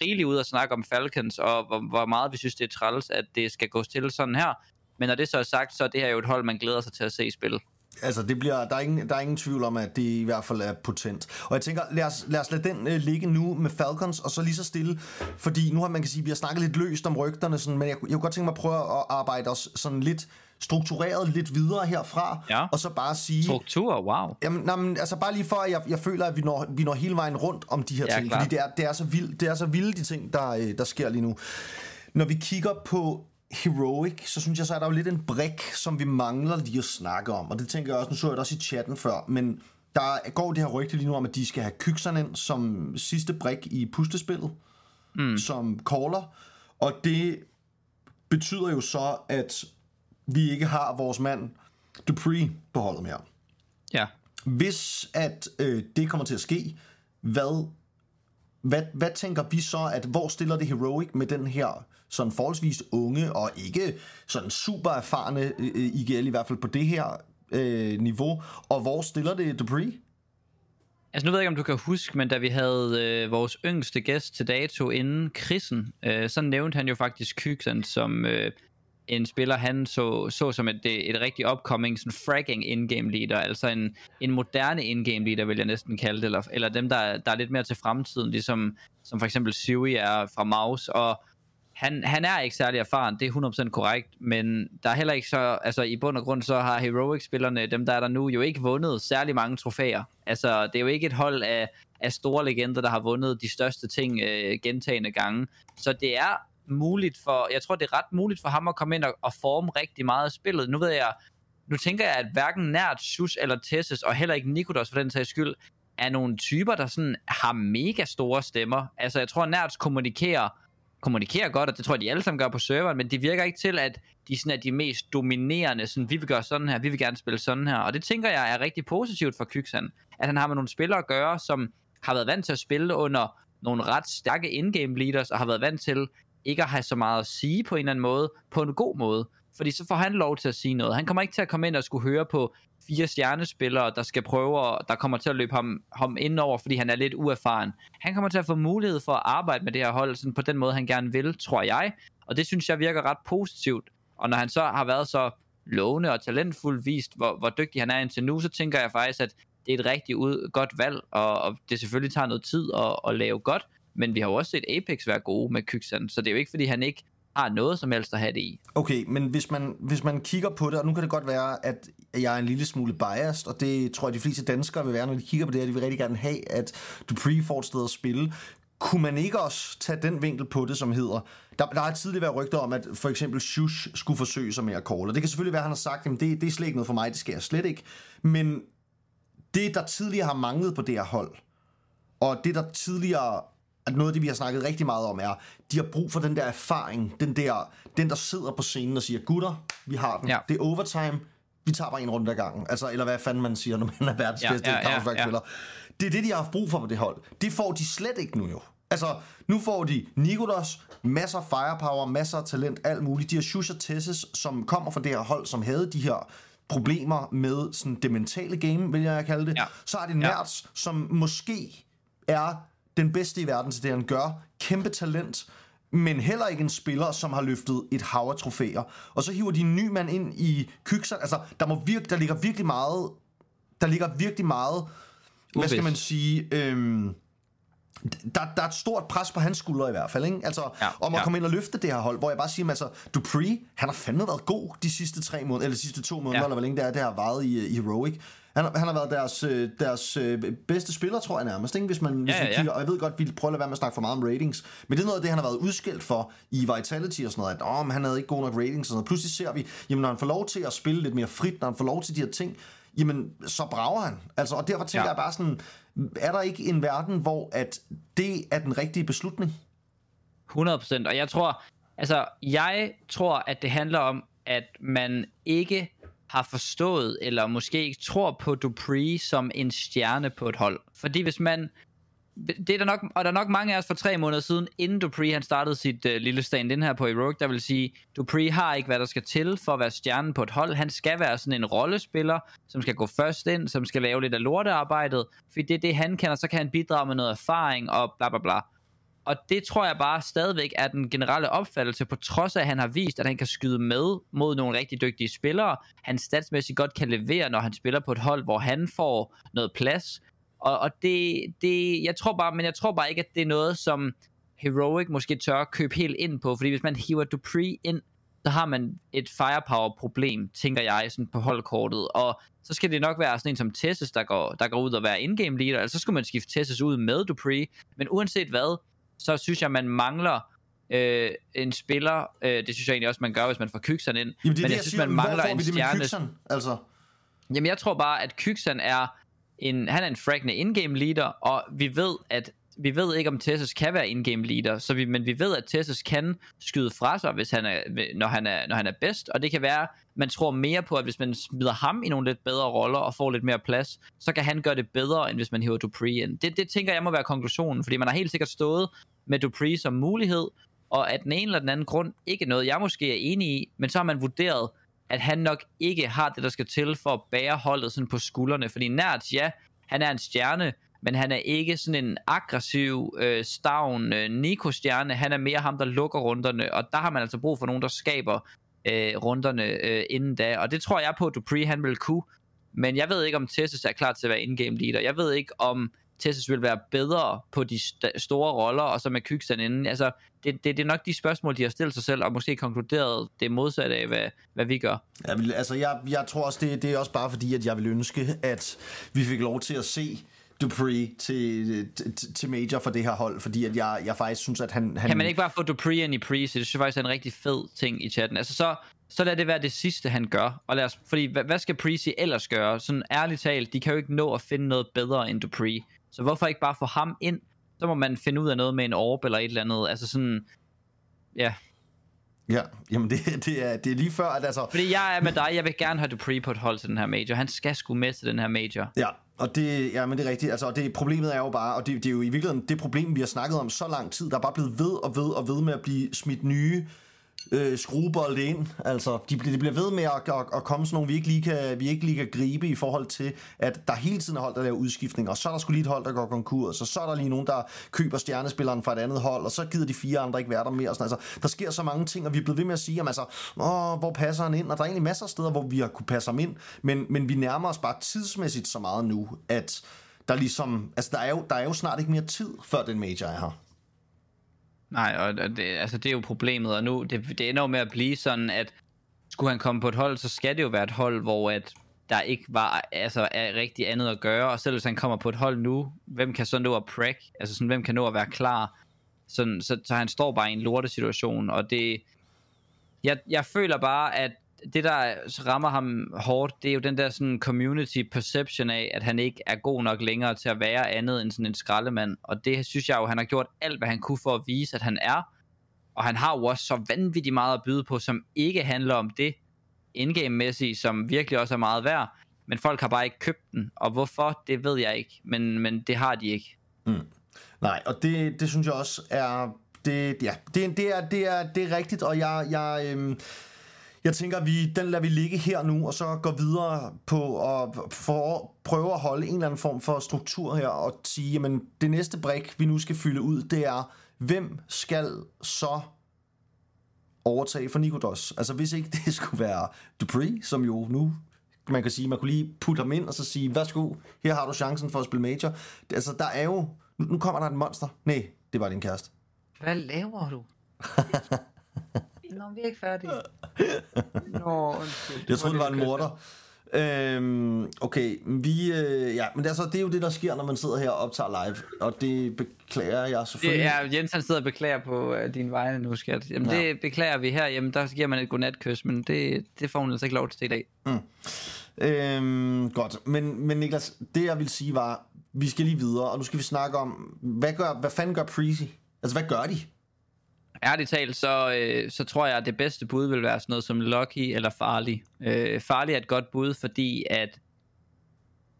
Speaker 2: rigeligt ude at snakke om Falcons, og hvor, hvor meget vi synes, det er træls, at det skal gå til sådan her. Men når det så er sagt, så er det her jo et hold, man glæder sig til at se i spil.
Speaker 1: Altså, det bliver, der, er ingen, der er ingen tvivl om, at det i hvert fald er potent. Og jeg tænker, lad os, lad os lade den øh, ligge nu med Falcons, og så lige så stille, fordi nu har man kan sige, vi har snakket lidt løst om rygterne, sådan, men jeg, jeg kunne godt tænke mig at prøve at arbejde os sådan lidt struktureret lidt videre herfra,
Speaker 2: ja.
Speaker 1: og så bare sige...
Speaker 2: Struktur, wow.
Speaker 1: Jamen, nej, men, altså bare lige for, at jeg, jeg føler, at vi når, vi når hele vejen rundt om de her ja, ting, klar. fordi det er, det, er så vildt, det er så vilde de ting, der, øh, der sker lige nu. Når vi kigger på Heroic, så synes jeg så, er der jo lidt en brik, som vi mangler lige at snakke om, og det tænker jeg også, nu så jeg det også i chatten før, men der går det her rygte lige nu om, at de skal have Kykserne ind som sidste brik i puslespillet, mm. som caller, og det betyder jo så, at vi ikke har vores mand Dupree på holdet mere.
Speaker 2: Ja.
Speaker 1: Hvis at øh, det kommer til at ske, hvad, hvad, hvad tænker vi så, at hvor stiller det Heroic med den her sådan forholdsvis unge og ikke sådan super erfarne øh, IGL i hvert fald på det her øh, niveau, og hvor stiller det Dupree?
Speaker 2: Altså nu ved jeg ikke, om du kan huske, men da vi havde øh, vores yngste gæst til dato inden krisen, øh, så nævnte han jo faktisk Kyksen som... Øh, en spiller, han så, så som et, et rigtig upcoming sådan fragging in-game leader, altså en, en moderne in-game leader, vil jeg næsten kalde det, eller, eller dem, der, der er lidt mere til fremtiden, ligesom som for eksempel Siri er fra Maus, og han, han er ikke særlig erfaren, det er 100% korrekt, men der er heller ikke så, altså i bund og grund, så har Heroic-spillerne, dem der er der nu, jo ikke vundet særlig mange trofæer. Altså, det er jo ikke et hold af, af store legender, der har vundet de største ting øh, gentagende gange. Så det er muligt for, jeg tror, det er ret muligt for ham at komme ind og, og forme rigtig meget af spillet. Nu ved jeg, nu tænker jeg, at hverken Nært, Sus eller Tessus, og heller ikke Nikodos for den sags skyld, er nogle typer, der sådan har mega store stemmer. Altså, jeg tror, at Nærts kommunikerer kommunikerer godt, og det tror jeg, de alle sammen gør på serveren, men det virker ikke til, at de sådan er de mest dominerende, sådan, vi vil gøre sådan her, vi vil gerne spille sådan her, og det tænker jeg er rigtig positivt for Kyksan, at han har med nogle spillere at gøre, som har været vant til at spille under nogle ret stærke in-game leaders, og har været vant til ikke at have så meget at sige på en eller anden måde, på en god måde, fordi så får han lov til at sige noget. Han kommer ikke til at komme ind og skulle høre på fire stjernespillere, der skal prøve, og der kommer til at løbe ham, ham indover, fordi han er lidt uerfaren. Han kommer til at få mulighed for at arbejde med det her hold, sådan på den måde, han gerne vil, tror jeg. Og det synes jeg virker ret positivt. Og når han så har været så lovende og talentfuld vist, hvor, hvor dygtig han er indtil nu, så tænker jeg faktisk, at det er et rigtig ud, godt valg, og, og det selvfølgelig tager noget tid at, at lave godt, men vi har jo også set Apex være gode med Kyksan, så det er jo ikke, fordi han ikke har noget som helst at have det i.
Speaker 1: Okay, men hvis man, hvis man kigger på det, og nu kan det godt være, at jeg er en lille smule biased, og det tror jeg, de fleste danskere vil være, når de kigger på det her, de vil rigtig gerne have, at Dupree får et sted at spille. Kunne man ikke også tage den vinkel på det, som hedder, der, der har tidligere været rygter om, at for eksempel Shush skulle forsøge sig med at call, og det kan selvfølgelig være, at han har sagt, at det, det er slet ikke noget for mig, det sker jeg slet ikke. Men det, der tidligere har manglet på det her hold, og det, der tidligere at noget af det, vi har snakket rigtig meget om, er, de har brug for den der erfaring, den der, den der sidder på scenen og siger, gutter, vi har den, ja. det er overtime, vi tager bare en runde ad gangen. Altså, eller hvad fanden man siger, når man er verdens ja, bedste ja, ja, ja. Det er det, de har haft brug for på det hold. Det får de slet ikke nu jo. Altså, nu får de Nikolas, masser af firepower, masser af talent, alt muligt. De har Shusha Tesses, som kommer fra det her hold, som havde de her problemer med sådan det mentale game, vil jeg kalde det. Ja. Så er det Nerds, ja. som måske er den bedste i verden til det, han gør. Kæmpe talent men heller ikke en spiller, som har løftet et hav af trofæer. Og så hiver de en ny mand ind i Kykser. Altså, der, må virke, der ligger virkelig meget... Der ligger virkelig meget... Hvad skal man sige... Øhm, der, der er et stort pres på hans skuldre i hvert fald, ikke? Altså, ja, om at ja. komme ind og løfte det her hold, hvor jeg bare siger, altså, Dupree, han har fandme været god de sidste tre måneder, eller de sidste to måneder, ja. eller hvor længe det er, det har varet i, i Heroic. Han, han har været deres, øh, deres øh, bedste spiller, tror jeg nærmest, ikke? hvis man, hvis ja, ja, ja. kigger. Og jeg ved godt, vi prøver at lade være med at snakke for meget om ratings, men det er noget af det, han har været udskilt for i Vitality og sådan noget, at oh, han havde ikke god nok ratings og sådan noget. Pludselig ser vi, jamen når han får lov til at spille lidt mere frit, når han får lov til de her ting, jamen så brager han. Altså, og derfor tænker ja. jeg bare sådan, er der ikke en verden, hvor at det er den rigtige beslutning?
Speaker 2: 100%, og jeg tror, altså, jeg tror, at det handler om, at man ikke har forstået, eller måske ikke tror på Dupree som en stjerne på et hold. Fordi hvis man, det er der nok, og der er nok mange af os for tre måneder siden, inden Dupree han startede sit øh, lille stand-in her på Heroic, der vil sige, Dupree har ikke, hvad der skal til for at være stjernen på et hold. Han skal være sådan en rollespiller, som skal gå først ind, som skal lave lidt af lortearbejdet, fordi det er det, han kan, og så kan han bidrage med noget erfaring og bla bla bla. Og det tror jeg bare stadigvæk er den generelle opfattelse, på trods af, at han har vist, at han kan skyde med mod nogle rigtig dygtige spillere. Han statsmæssigt godt kan levere, når han spiller på et hold, hvor han får noget plads. Og, og det, det, jeg tror bare, men jeg tror bare ikke, at det er noget, som Heroic måske tør købe helt ind på, fordi hvis man hiver Dupree ind, så har man et firepower-problem, tænker jeg, sådan på holdkortet. Og så skal det nok være sådan en som Tessus, der går, der går ud og være in-game leader, eller så skulle man skifte Tessus ud med Dupree. Men uanset hvad, så synes jeg, man mangler øh, en spiller. Øh, det synes jeg egentlig også, man gør, hvis man får Kyksan ind.
Speaker 1: Jamen, det
Speaker 2: Men
Speaker 1: jeg, jeg synes, siger, man mangler en stjerne. Kyksan, altså?
Speaker 2: Jamen, jeg tror bare, at Kyksan er en, han er en fraggende in-game leader, og vi ved, at vi ved ikke, om Tessus kan være in-game leader, så vi, men vi ved, at Tessus kan skyde fra sig, hvis han er, når, han er, når han er bedst, og det kan være, man tror mere på, at hvis man smider ham i nogle lidt bedre roller og får lidt mere plads, så kan han gøre det bedre, end hvis man hiver Dupree ind. Det, det tænker jeg må være konklusionen, fordi man har helt sikkert stået med Dupree som mulighed, og at den ene eller den anden grund ikke noget, jeg måske er enig i, men så har man vurderet, at han nok ikke har det, der skal til for at bære holdet sådan på skuldrene, fordi Nærts, ja, han er en stjerne, men han er ikke sådan en aggressiv, øh, stavn øh, Nico-stjerne. Han er mere ham, der lukker runderne, og der har man altså brug for nogen, der skaber øh, runderne øh, inden da. Og det tror jeg på, at Dupree han vil kunne. Men jeg ved ikke, om Tessus er klar til at være in-game leader. Jeg ved ikke, om Tessus vil være bedre på de st- store roller, og så med Kykstand inden. Altså, det, det, det er nok de spørgsmål, de har stillet sig selv, og måske konkluderet det modsatte af, hvad, hvad vi gør.
Speaker 1: Jeg vil, altså, jeg, jeg tror også, det, det er også bare fordi, at jeg vil ønske, at vi fik lov til at se Dupree til, til, til major for det her hold, fordi at jeg, jeg faktisk synes, at han... han...
Speaker 2: Kan man ikke bare få Dupree ind i pre, det synes jeg faktisk er en rigtig fed ting i chatten. Altså så, så lad det være det sidste, han gør. Og lad os, fordi hvad, hvad skal Prezi ellers gøre? Sådan ærligt talt, de kan jo ikke nå at finde noget bedre end Dupree. Så hvorfor ikke bare få ham ind? Så må man finde ud af noget med en orb eller et eller andet. Altså sådan, ja.
Speaker 1: Ja, jamen det, det, er, det er lige før, at altså...
Speaker 2: Fordi jeg er med dig, jeg vil gerne have Dupree på et hold til den her major. Han skal sgu med til den her major.
Speaker 1: Ja, og det, ja, men det er rigtigt. Altså, og det, problemet er jo bare, og det, det er jo i virkeligheden det problem, vi har snakket om så lang tid, der er bare blevet ved og ved og ved med at blive smidt nye øh, Øh, skruebold ind. Altså, de, de bliver ved med at, at, at komme sådan nogle, vi ikke, lige kan, vi ikke lige kan gribe i forhold til, at der hele tiden er hold, der laver udskiftninger, og så er der skulle lige et hold, der går konkurs, og så er der lige nogen, der køber stjernespilleren fra et andet hold, og så gider de fire andre ikke være der mere. Sådan, altså, der sker så mange ting, og vi er blevet ved med at sige, jamen, altså, Åh, hvor passer han ind? Og der er egentlig masser af steder, hvor vi har kunne passe ham ind, men, men vi nærmer os bare tidsmæssigt så meget nu, at der ligesom, altså der er jo, der er jo snart ikke mere tid, før den major er her.
Speaker 2: Nej, og det, altså, det er jo problemet, og nu, det, det ender jo med at blive sådan, at skulle han komme på et hold, så skal det jo være et hold, hvor at der ikke var altså, er rigtig andet at gøre, og selv hvis han kommer på et hold nu, hvem kan så nå at præk? Altså sådan, hvem kan nå at være klar? Sådan, så, så han står bare i en lortesituation, og det, jeg, jeg føler bare, at det, der rammer ham hårdt, det er jo den der sådan community perception af, at han ikke er god nok længere til at være andet end sådan en skraldemand. Og det synes jeg jo, han har gjort alt, hvad han kunne for at vise, at han er. Og han har jo også så vanvittigt meget at byde på, som ikke handler om det indgame-mæssige, som virkelig også er meget værd. Men folk har bare ikke købt den. Og hvorfor, det ved jeg ikke. Men, men det har de ikke.
Speaker 1: Mm. Nej, og det, det synes jeg også er... Det, ja, det, det, er, det, er, det er rigtigt, og jeg... jeg øhm jeg tænker, vi, den lader vi ligge her nu, og så gå videre på at for, prøve at holde en eller anden form for struktur her, og sige, jamen det næste brik, vi nu skal fylde ud, det er, hvem skal så overtage for Nikodos? Altså hvis ikke det skulle være Dupree, som jo nu man kan sige, man kunne lige putte ham ind og så sige, værsgo, her har du chancen for at spille major. Altså, der er jo, nu, nu kommer der et monster. Nej, det var din kæreste.
Speaker 2: Hvad laver du? Nå, vi er ikke færdige. Nå, undskyld.
Speaker 1: Jeg troede, det var en morder. Øhm, okay, vi, øh, ja, men det er, så, det er jo det, der sker, når man sidder her og optager live, og det beklager jeg selvfølgelig.
Speaker 2: Det er, Jens han sidder og beklager på uh, din vegne nu, skat. Jamen, ja. det beklager vi her. Jamen, der giver man et godnatkys, men det, det får hun altså ikke lov til i dag.
Speaker 1: Mm. Øhm, godt, men, men Niklas, det jeg vil sige var, vi skal lige videre, og nu skal vi snakke om, hvad, gør, hvad fanden gør Prezi? Altså, hvad gør de?
Speaker 2: Ærligt talt, så, øh, så tror jeg, at det bedste bud vil være sådan noget som Lucky eller Farlig. Øh, Farlig er et godt bud, fordi at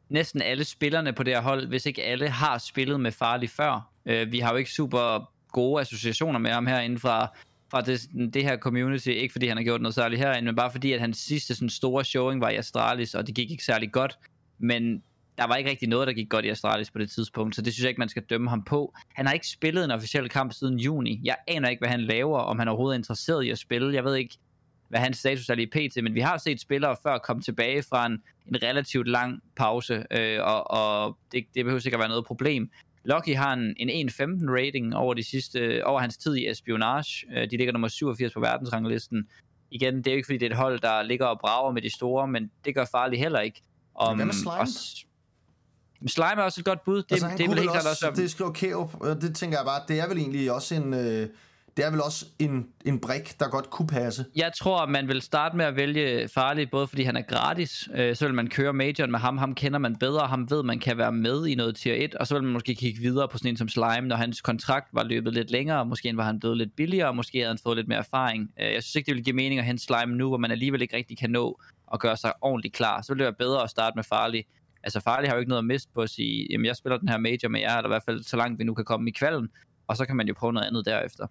Speaker 2: næsten alle spillerne på det her hold, hvis ikke alle har spillet med Farlig før. Øh, vi har jo ikke super gode associationer med ham herinde fra, fra det, det her community. Ikke fordi han har gjort noget særligt herinde, men bare fordi, at hans sidste sådan, store showing var i Astralis, og det gik ikke særlig godt. Men der var ikke rigtig noget, der gik godt i Astralis på det tidspunkt, så det synes jeg ikke, man skal dømme ham på. Han har ikke spillet en officiel kamp siden juni. Jeg aner ikke, hvad han laver, om han overhovedet er interesseret i at spille. Jeg ved ikke, hvad hans status er lige pt, men vi har set spillere før komme tilbage fra en, en relativt lang pause, øh, og, og det, det behøver sikkert være noget problem. Lucky har en, en 1.15 rating over, de sidste, over hans tid i espionage. Øh, de ligger nummer 87 på verdensranglisten. Igen, det er jo ikke fordi, det er et hold, der ligger og brager med de store, men det gør farligt heller ikke.
Speaker 1: Om, Hvad med Slime? Og,
Speaker 2: Slime er også et godt bud. Det, altså, det er vel helt
Speaker 1: klart også... Det skriver Kærup, og det tænker jeg bare, det er vel egentlig også en... Øh, det er vel også en, en brik, der godt kunne passe.
Speaker 2: Jeg tror, man vil starte med at vælge Farlig, både fordi han er gratis, øh, så vil man køre majoren med ham, ham kender man bedre, ham ved, man kan være med i noget tier 1, og så vil man måske kigge videre på sådan en som Slime, når hans kontrakt var løbet lidt længere, måske var han blevet lidt billigere, måske havde han fået lidt mere erfaring. Øh, jeg synes ikke, det vil give mening at hente Slime nu, hvor man alligevel ikke rigtig kan nå at gøre sig ordentligt klar. Så vil det være bedre at starte med Farlig altså Farley har jo ikke noget at miste på at sige, jamen jeg spiller den her major med jer, eller i hvert fald så langt vi nu kan komme i kvalden, og så kan man jo prøve noget andet derefter.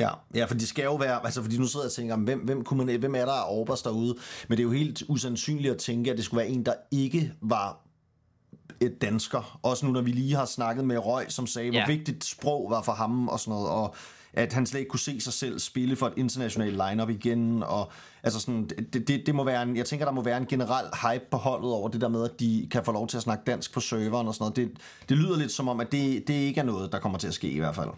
Speaker 1: Ja, ja, for det skal jo være, altså fordi nu sidder jeg og tænker, hvem, hvem, kunne man, hvem er der af Orbers derude? Men det er jo helt usandsynligt at tænke, at det skulle være en, der ikke var et dansker. Også nu, når vi lige har snakket med Røg, som sagde, ja. hvor vigtigt sprog var for ham og sådan noget. Og at han slet ikke kunne se sig selv spille for et internationalt lineup igen, og altså sådan, det, det, det må være en, jeg tænker, der må være en generel hype på holdet over det der med, at de kan få lov til at snakke dansk på serveren og sådan noget. Det, det lyder lidt som om, at det, det ikke er noget, der kommer til at ske i hvert fald.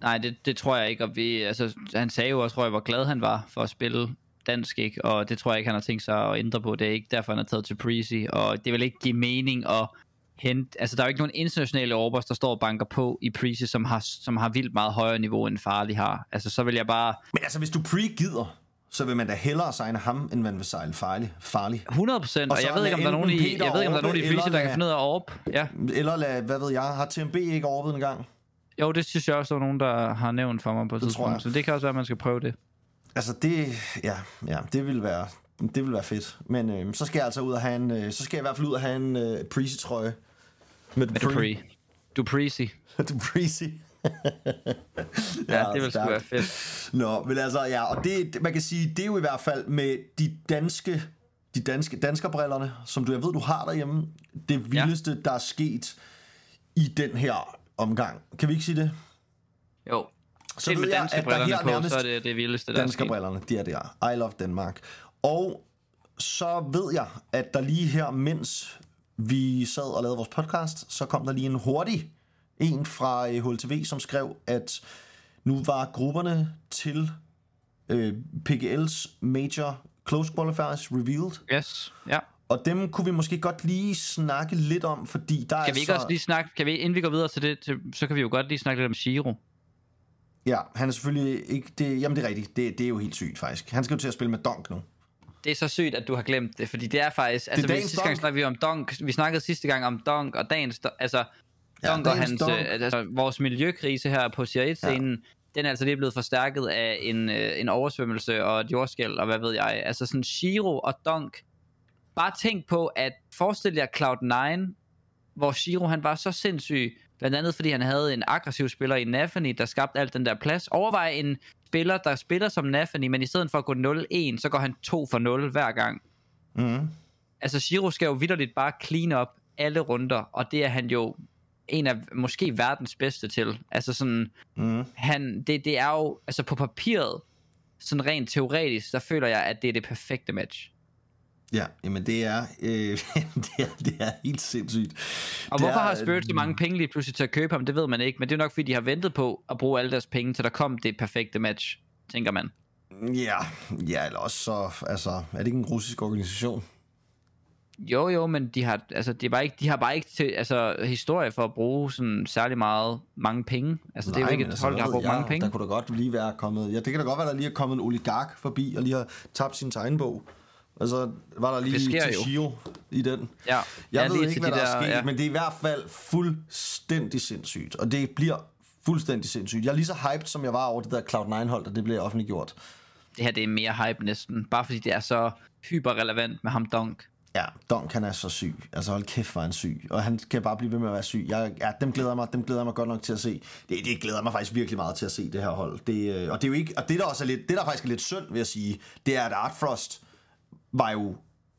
Speaker 2: Nej, det, det tror jeg ikke, og vi, altså, han sagde jo også, tror jeg, hvor glad han var for at spille dansk, ikke? og det tror jeg ikke, han har tænkt sig at ændre på. Det er ikke derfor, han er taget til Prezi, og det vil ikke give mening at hente, altså der er jo ikke nogen internationale orbers, der står og banker på i Prezi, som har, som har vildt meget højere niveau, end Farley har. Altså så vil jeg bare...
Speaker 1: Men altså, hvis du pre gider, så vil man da hellere signe ham, end man vil sejle Farley. Farley.
Speaker 2: 100 procent, og, og jeg ved ikke, om der er nogen i, jeg ved ikke, om der er nogen i Prezi, der kan finde ud af at. Ja.
Speaker 1: Eller lad, hvad ved jeg, har TMB ikke orbet en gang?
Speaker 2: Jo, det synes jeg også, der er nogen, der har nævnt for mig på et tidspunkt. Så det kan også være, at man skal prøve det.
Speaker 1: Altså det, ja, ja det vil være, det vil være fedt. Men øh, så skal jeg altså ud og have en, øh, så skal jeg i hvert fald ud og have en øh, Prezi-trøje.
Speaker 2: Med, med Dupree. Dupree.
Speaker 1: Dupree.
Speaker 2: ja, det vil sgu være fedt.
Speaker 1: Nå, men altså, ja, og det, man kan sige, det er jo i hvert fald med de danske, de danske danskerbrillerne, som du, jeg ved, du har derhjemme, det vildeste, ja. der er sket i den her omgang. Kan vi ikke sige det?
Speaker 2: Jo. Så ved jeg, at der her på, så er det det vildeste, der
Speaker 1: Danskerbrillerne, det er der. I love Denmark. Og så ved jeg, at der lige her, mens vi sad og lavede vores podcast, så kom der lige en hurtig en fra HLTV, som skrev, at nu var grupperne til øh, PGL's Major Close Qualifiers revealed.
Speaker 2: Yes, ja.
Speaker 1: Og dem kunne vi måske godt lige snakke lidt om, fordi der
Speaker 2: kan er vi ikke så... også lige snakke, kan vi, inden vi går videre til det, til, så kan vi jo godt lige snakke lidt om Shiro.
Speaker 1: Ja, han er selvfølgelig ikke, det, jamen det er rigtigt, det, det er jo helt sygt faktisk. Han skal jo til at spille med Donk nu.
Speaker 2: Det er så sygt, at du har glemt det, fordi det er faktisk, det altså vi, sidste gang snakkede vi om Donk, vi snakkede sidste gang om Donk og dagens, altså Donk ja, og hans, Donk. Øh, altså, vores miljøkrise her på Serie 1-scenen, ja. den er altså lige blevet forstærket af en, øh, en oversvømmelse og et jordskæld, og hvad ved jeg. Altså sådan Shiro og Donk, bare tænk på, at forestil jer Cloud9, hvor Shiro han var så sindssyg, blandt andet fordi han havde en aggressiv spiller i Nafani, der skabte alt den der plads. Overvej en spiller, der spiller som Nafani, men i stedet for at gå 0-1, så går han 2 for 0 hver gang. Mm. Altså Shiro skal jo vidderligt bare clean up alle runder, og det er han jo en af måske verdens bedste til. Altså sådan, mm. han, det, det er jo, altså på papiret, sådan rent teoretisk, der føler jeg, at det er det perfekte match.
Speaker 1: Ja, jamen det er, øh, det er, det er helt sindssygt.
Speaker 2: Og hvorfor er, har Spurs så mange penge lige pludselig til at købe ham, det ved man ikke, men det er nok fordi, de har ventet på at bruge alle deres penge, til der kom det perfekte match, tænker man.
Speaker 1: Ja, ja eller også så, altså, er det ikke en russisk organisation?
Speaker 2: Jo, jo, men de har, altså, de, bare ikke, de har bare ikke til, altså, historie for at bruge sådan særlig meget mange penge. Altså, Nej, det er jo ikke et altså, hold, der har brugt
Speaker 1: jeg,
Speaker 2: mange penge.
Speaker 1: Der kunne da godt lige være kommet, ja, det kan da godt være, der lige er kommet en oligark forbi og lige har tabt sin tegnbog. Altså, var der lige til Shio i den.
Speaker 2: Ja.
Speaker 1: Jeg
Speaker 2: ja,
Speaker 1: ved ikke, hvad de der, der er sket, ja. men det er i hvert fald fuldstændig sindssygt. Og det bliver fuldstændig sindssygt. Jeg er lige så hyped, som jeg var over det der Cloud9-hold, da det blev offentliggjort.
Speaker 2: Det her, det er mere hype næsten. Bare fordi det er så hyperrelevant med ham Dunk.
Speaker 1: Ja, Dunk han er så syg. Altså hold kæft, hvor han syg. Og han kan bare blive ved med at være syg. Jeg, ja, dem glæder mig, dem glæder mig godt nok til at se. Det, det glæder mig faktisk virkelig meget til at se det her hold. Det, øh, og det er jo ikke, og det der også er lidt, det der faktisk er lidt synd, vil jeg sige, det er, at Art Frost var jo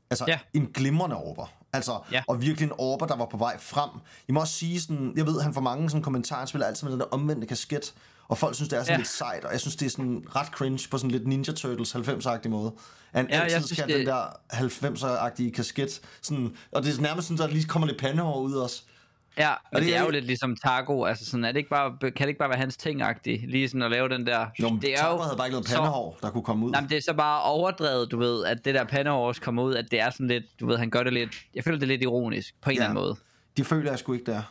Speaker 1: altså, ja. en glimrende orber. Altså, ja. og virkelig en orber, der var på vej frem. Jeg må også sige sådan, jeg ved, han får mange sådan kommentarer, han spiller altid med den der omvendte kasket, og folk synes, det er sådan ja. lidt sejt, og jeg synes, det er sådan ret cringe på sådan lidt Ninja Turtles 90-agtig måde. Han ja, altid skal det... den der 90'er-agtige kasket, sådan, og det er nærmest sådan, der lige kommer lidt pandehår ud også.
Speaker 2: Ja, og det, det er jo lidt ligesom Taco, altså sådan, er det ikke bare, kan det ikke bare være hans ting lige sådan at lave den der...
Speaker 1: Jo, det er jo, havde bare ikke noget pandehår, så, der kunne komme ud.
Speaker 2: Nej, men det er så bare overdrevet, du ved, at det der pandehår også kommer ud, at det er sådan lidt, du ved, han gør det lidt, jeg føler det lidt ironisk, på en ja, eller anden måde.
Speaker 1: De føler jeg sgu ikke der.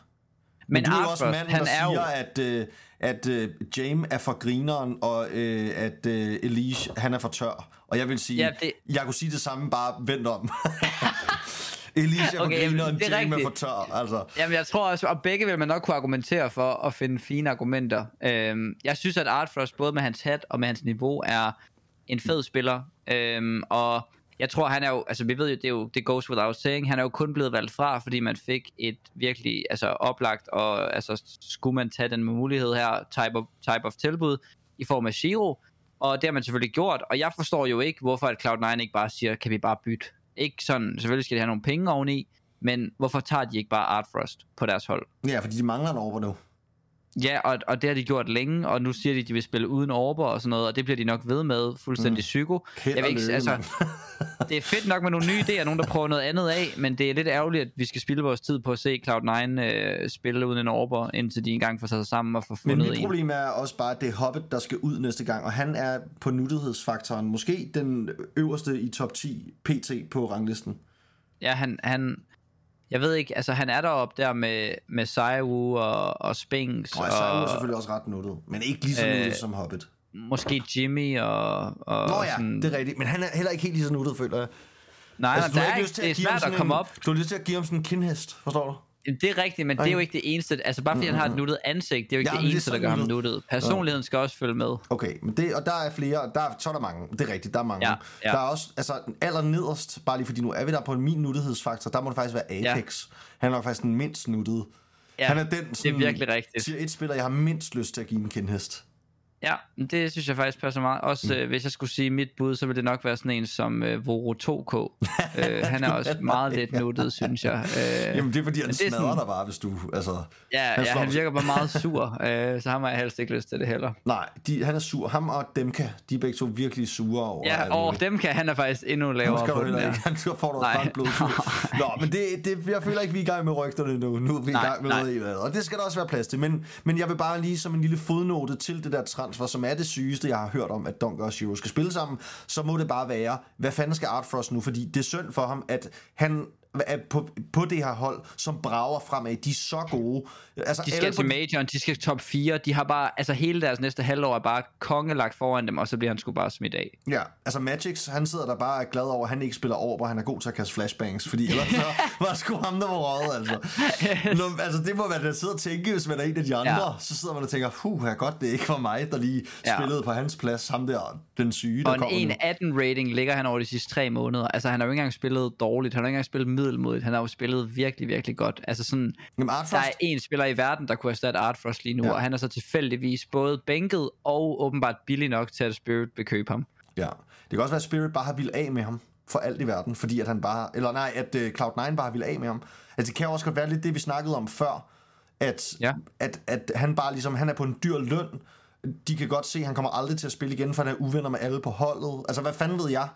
Speaker 1: Men, men du er også manden, han der er siger, jo... at, uh, at uh, James er for grineren, og uh, at uh, Elise, han er for tør. Og jeg vil sige, ja, det... jeg kunne sige det samme, bare vent om. Elise okay, griner, og Jamie er for tør. Altså.
Speaker 2: Jamen, jeg tror også, og begge vil man nok kunne argumentere for at finde fine argumenter. Øhm, jeg synes, at Art Frost, både med hans hat og med hans niveau, er en fed spiller. Øhm, og jeg tror, han er jo, altså vi ved jo, det, er jo, det goes without saying, han er jo kun blevet valgt fra, fordi man fik et virkelig altså, oplagt, og altså, skulle man tage den mulighed her, type of, type of tilbud, i form af Shiro, og det har man selvfølgelig gjort, og jeg forstår jo ikke, hvorfor at Cloud9 ikke bare siger, kan vi bare bytte ikke sådan, selvfølgelig skal de have nogle penge oveni, men hvorfor tager de ikke bare Artfrost på deres hold?
Speaker 1: Ja, fordi de mangler en over nu.
Speaker 2: Ja, og, og det har de gjort længe, og nu siger de, at de vil spille uden orber og sådan noget, og det bliver de nok ved med, fuldstændig mm. psyko. Jeg vil ikke,
Speaker 1: lykke,
Speaker 2: altså, det er fedt nok med nogle nye idéer, nogen der prøver noget andet af, men det er lidt ærgerligt, at vi skal spille vores tid på at se Cloud9 øh, spille uden en orber, indtil de engang får sig sammen og får
Speaker 1: Men
Speaker 2: fundet
Speaker 1: mit
Speaker 2: en.
Speaker 1: problem er også bare, at det er Hobbit, der skal ud næste gang, og han er på nuttighedsfaktoren måske den øverste i top 10 PT på ranglisten.
Speaker 2: Ja, han, han, jeg ved ikke, altså han er deroppe der med, med Saiwu og, og Spinks,
Speaker 1: Og er
Speaker 2: og
Speaker 1: jo selvfølgelig også ret nuttet, men ikke lige så
Speaker 2: Øh,
Speaker 1: nuttet som Hobbit.
Speaker 2: måske Jimmy og, og
Speaker 1: Nå ja,
Speaker 2: sådan,
Speaker 1: det er rigtigt, men han er heller ikke helt lige så nuttet, føler jeg.
Speaker 2: Nej, altså, der er
Speaker 1: ikke
Speaker 2: det er svært at komme
Speaker 1: en,
Speaker 2: op.
Speaker 1: Du har lyst til at give ham sådan en kindhest, forstår du?
Speaker 2: Jamen, Det er rigtigt, men det er jo ikke det eneste. Altså bare fordi han har et nuttet ansigt, det er jo ikke
Speaker 1: Ja,
Speaker 2: det
Speaker 1: det
Speaker 2: eneste,
Speaker 1: så
Speaker 2: der gør ham
Speaker 1: nuttet.
Speaker 2: nuttet. Personligheden skal også følge med.
Speaker 1: Okay, men det, og der er flere, der er, så er der mange. Det er rigtigt, der er mange.
Speaker 2: Ja, ja.
Speaker 1: Der er også, altså aller nederst, bare lige fordi nu er vi der på min nuttighedsfaktor, der må det faktisk være Apex. Han er faktisk den mindst nuttede.
Speaker 2: Ja,
Speaker 1: Han er den
Speaker 2: det
Speaker 1: sådan,
Speaker 2: er virkelig rigtigt.
Speaker 1: Tier 1 spiller, jeg har mindst lyst til at give en kindhest.
Speaker 2: Ja, det synes jeg faktisk passer meget. Også
Speaker 1: Mm.
Speaker 2: øh, hvis jeg skulle sige mit bud, så ville det nok være sådan en som øh, Voro 2K. øh, han er også meget lidt nuttet, synes jeg. Øh,
Speaker 1: Jamen det er fordi, han
Speaker 2: det er
Speaker 1: smadrer
Speaker 2: sådan-
Speaker 1: dig bare, hvis du... Altså,
Speaker 2: ja,
Speaker 1: han
Speaker 2: ja, han
Speaker 1: dig.
Speaker 2: virker bare meget sur, øh, så har jeg helst ikke lyst til det heller.
Speaker 1: Nej, de, han er sur. Ham og Demka, de er begge to virkelig sure over
Speaker 2: Ja, og
Speaker 1: muligt.
Speaker 2: dem kan han er faktisk endnu
Speaker 1: Nu
Speaker 2: lavere
Speaker 1: skal
Speaker 2: på den der.
Speaker 1: Han
Speaker 2: Nej.
Speaker 1: bare en blodtur. Nå, men det, det, jeg føler ikke, vi er i gang med rygterne nu. Nu er vi i
Speaker 2: Nej,
Speaker 1: gang med
Speaker 2: nej.
Speaker 1: noget. Og det skal der også være plads til. Men, men jeg vil bare lige som en lille fodnote til det der transfer, som er det sygeste, jeg har hørt om, at Dunker og Shiro skal spille sammen, så må det bare være, hvad fanden skal Art Frost nu? Fordi det er synd for ham, at han på, på det her hold, som brager fremad. De er så gode. Altså,
Speaker 2: De
Speaker 1: alle
Speaker 2: skal
Speaker 1: på-
Speaker 2: til majoren, de skal top 4. De har bare, altså hele deres næste halvår er bare kongelagt foran dem, og så bliver han sgu bare smidt af.
Speaker 1: Ja, altså Magix, han sidder der bare og er glad over, at han ikke spiller over, hvor han er god til at kaste flashbangs, fordi ellers så var det sgu ham, der var røget, altså. Nå, altså det må man da sidde og tænke, hvis man er en af de andre,
Speaker 2: Ja.
Speaker 1: så sidder man og tænker, puh, her godt, det ikke var mig, der lige
Speaker 2: Ja.
Speaker 1: spillede på hans plads, ham der, den syge, der
Speaker 2: Og en
Speaker 1: nu.
Speaker 2: 1-18 rating ligger han over de sidste tre måneder. Altså han har jo ikke engang spillet dårligt, han har ikke engang spillet middelmodigt, han har jo spillet virkelig, virkelig godt. Altså sådan,
Speaker 1: Jamen
Speaker 2: der er en spiller i verden, der kunne erstatte Art Frost lige nu,
Speaker 1: Ja.
Speaker 2: og han er så tilfældigvis både bænket og åbenbart billig nok til, at Spirit vil købe ham.
Speaker 1: ja. Det kan også være, at Spirit bare har ville af med ham for alt i verden, fordi at han bare, eller nej, at uh, Cloud9 bare ville af med ham. Altså det kan også godt være lidt det, vi snakkede om før, at,
Speaker 2: Ja.
Speaker 1: at, at han bare ligesom, han er på en dyr løn, de kan godt se, at han kommer aldrig til at spille igen, for han er uvenner med alle på holdet. Altså, hvad fanden ved jeg?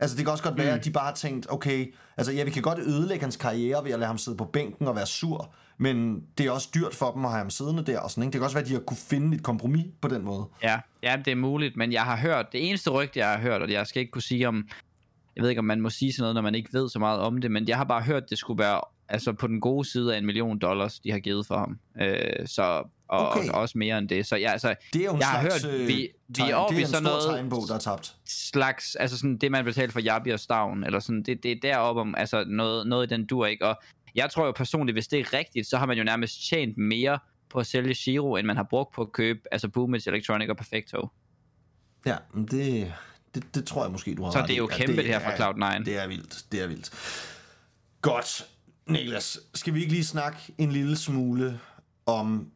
Speaker 1: Altså, det kan også godt være,
Speaker 2: Mm.
Speaker 1: at de bare har tænkt, okay, altså, ja, vi kan godt ødelægge hans karriere ved at lade ham sidde på bænken og være sur, men det er også dyrt for dem at have ham siddende der og sådan, ikke? Det kan også være, at de har kunne finde et kompromis på den måde.
Speaker 2: Ja, ja, det er muligt, men jeg har hørt, det eneste rygte, jeg har hørt, og jeg skal ikke kunne sige om, jeg ved ikke, om man må sige sådan noget, når man ikke ved så meget om det, men jeg har bare hørt, det skulle være altså på den gode side af en million dollars, de har givet for ham. Øh, så, og,
Speaker 1: Okay.
Speaker 2: okay. og også mere end det. Så ja, altså,
Speaker 1: Det er jo
Speaker 2: jeg har
Speaker 1: slags,
Speaker 2: hørt,
Speaker 1: øh,
Speaker 2: vi, vi
Speaker 1: tegn-
Speaker 2: er oppe
Speaker 1: det
Speaker 2: i sådan noget
Speaker 1: tegnbog, der er tabt.
Speaker 2: slags, altså sådan det, man betaler for Jabi og Stavn, eller sådan, det, det er deroppe om, altså noget, noget i den dur, ikke? Og jeg tror jo personligt, hvis det er rigtigt, så har man jo nærmest tjent mere på at sælge Shiro, end man har brugt på at købe, altså Boomage, Electronic og Perfecto.
Speaker 1: Ja, det, det, det tror jeg måske, du har
Speaker 2: Så
Speaker 1: ret
Speaker 2: det er jo kæmpe, det her fra
Speaker 1: er-
Speaker 2: Cloud9.
Speaker 1: Det er vildt, det er vildt. Godt. Niklas, skal vi ikke lige snakke en lille smule om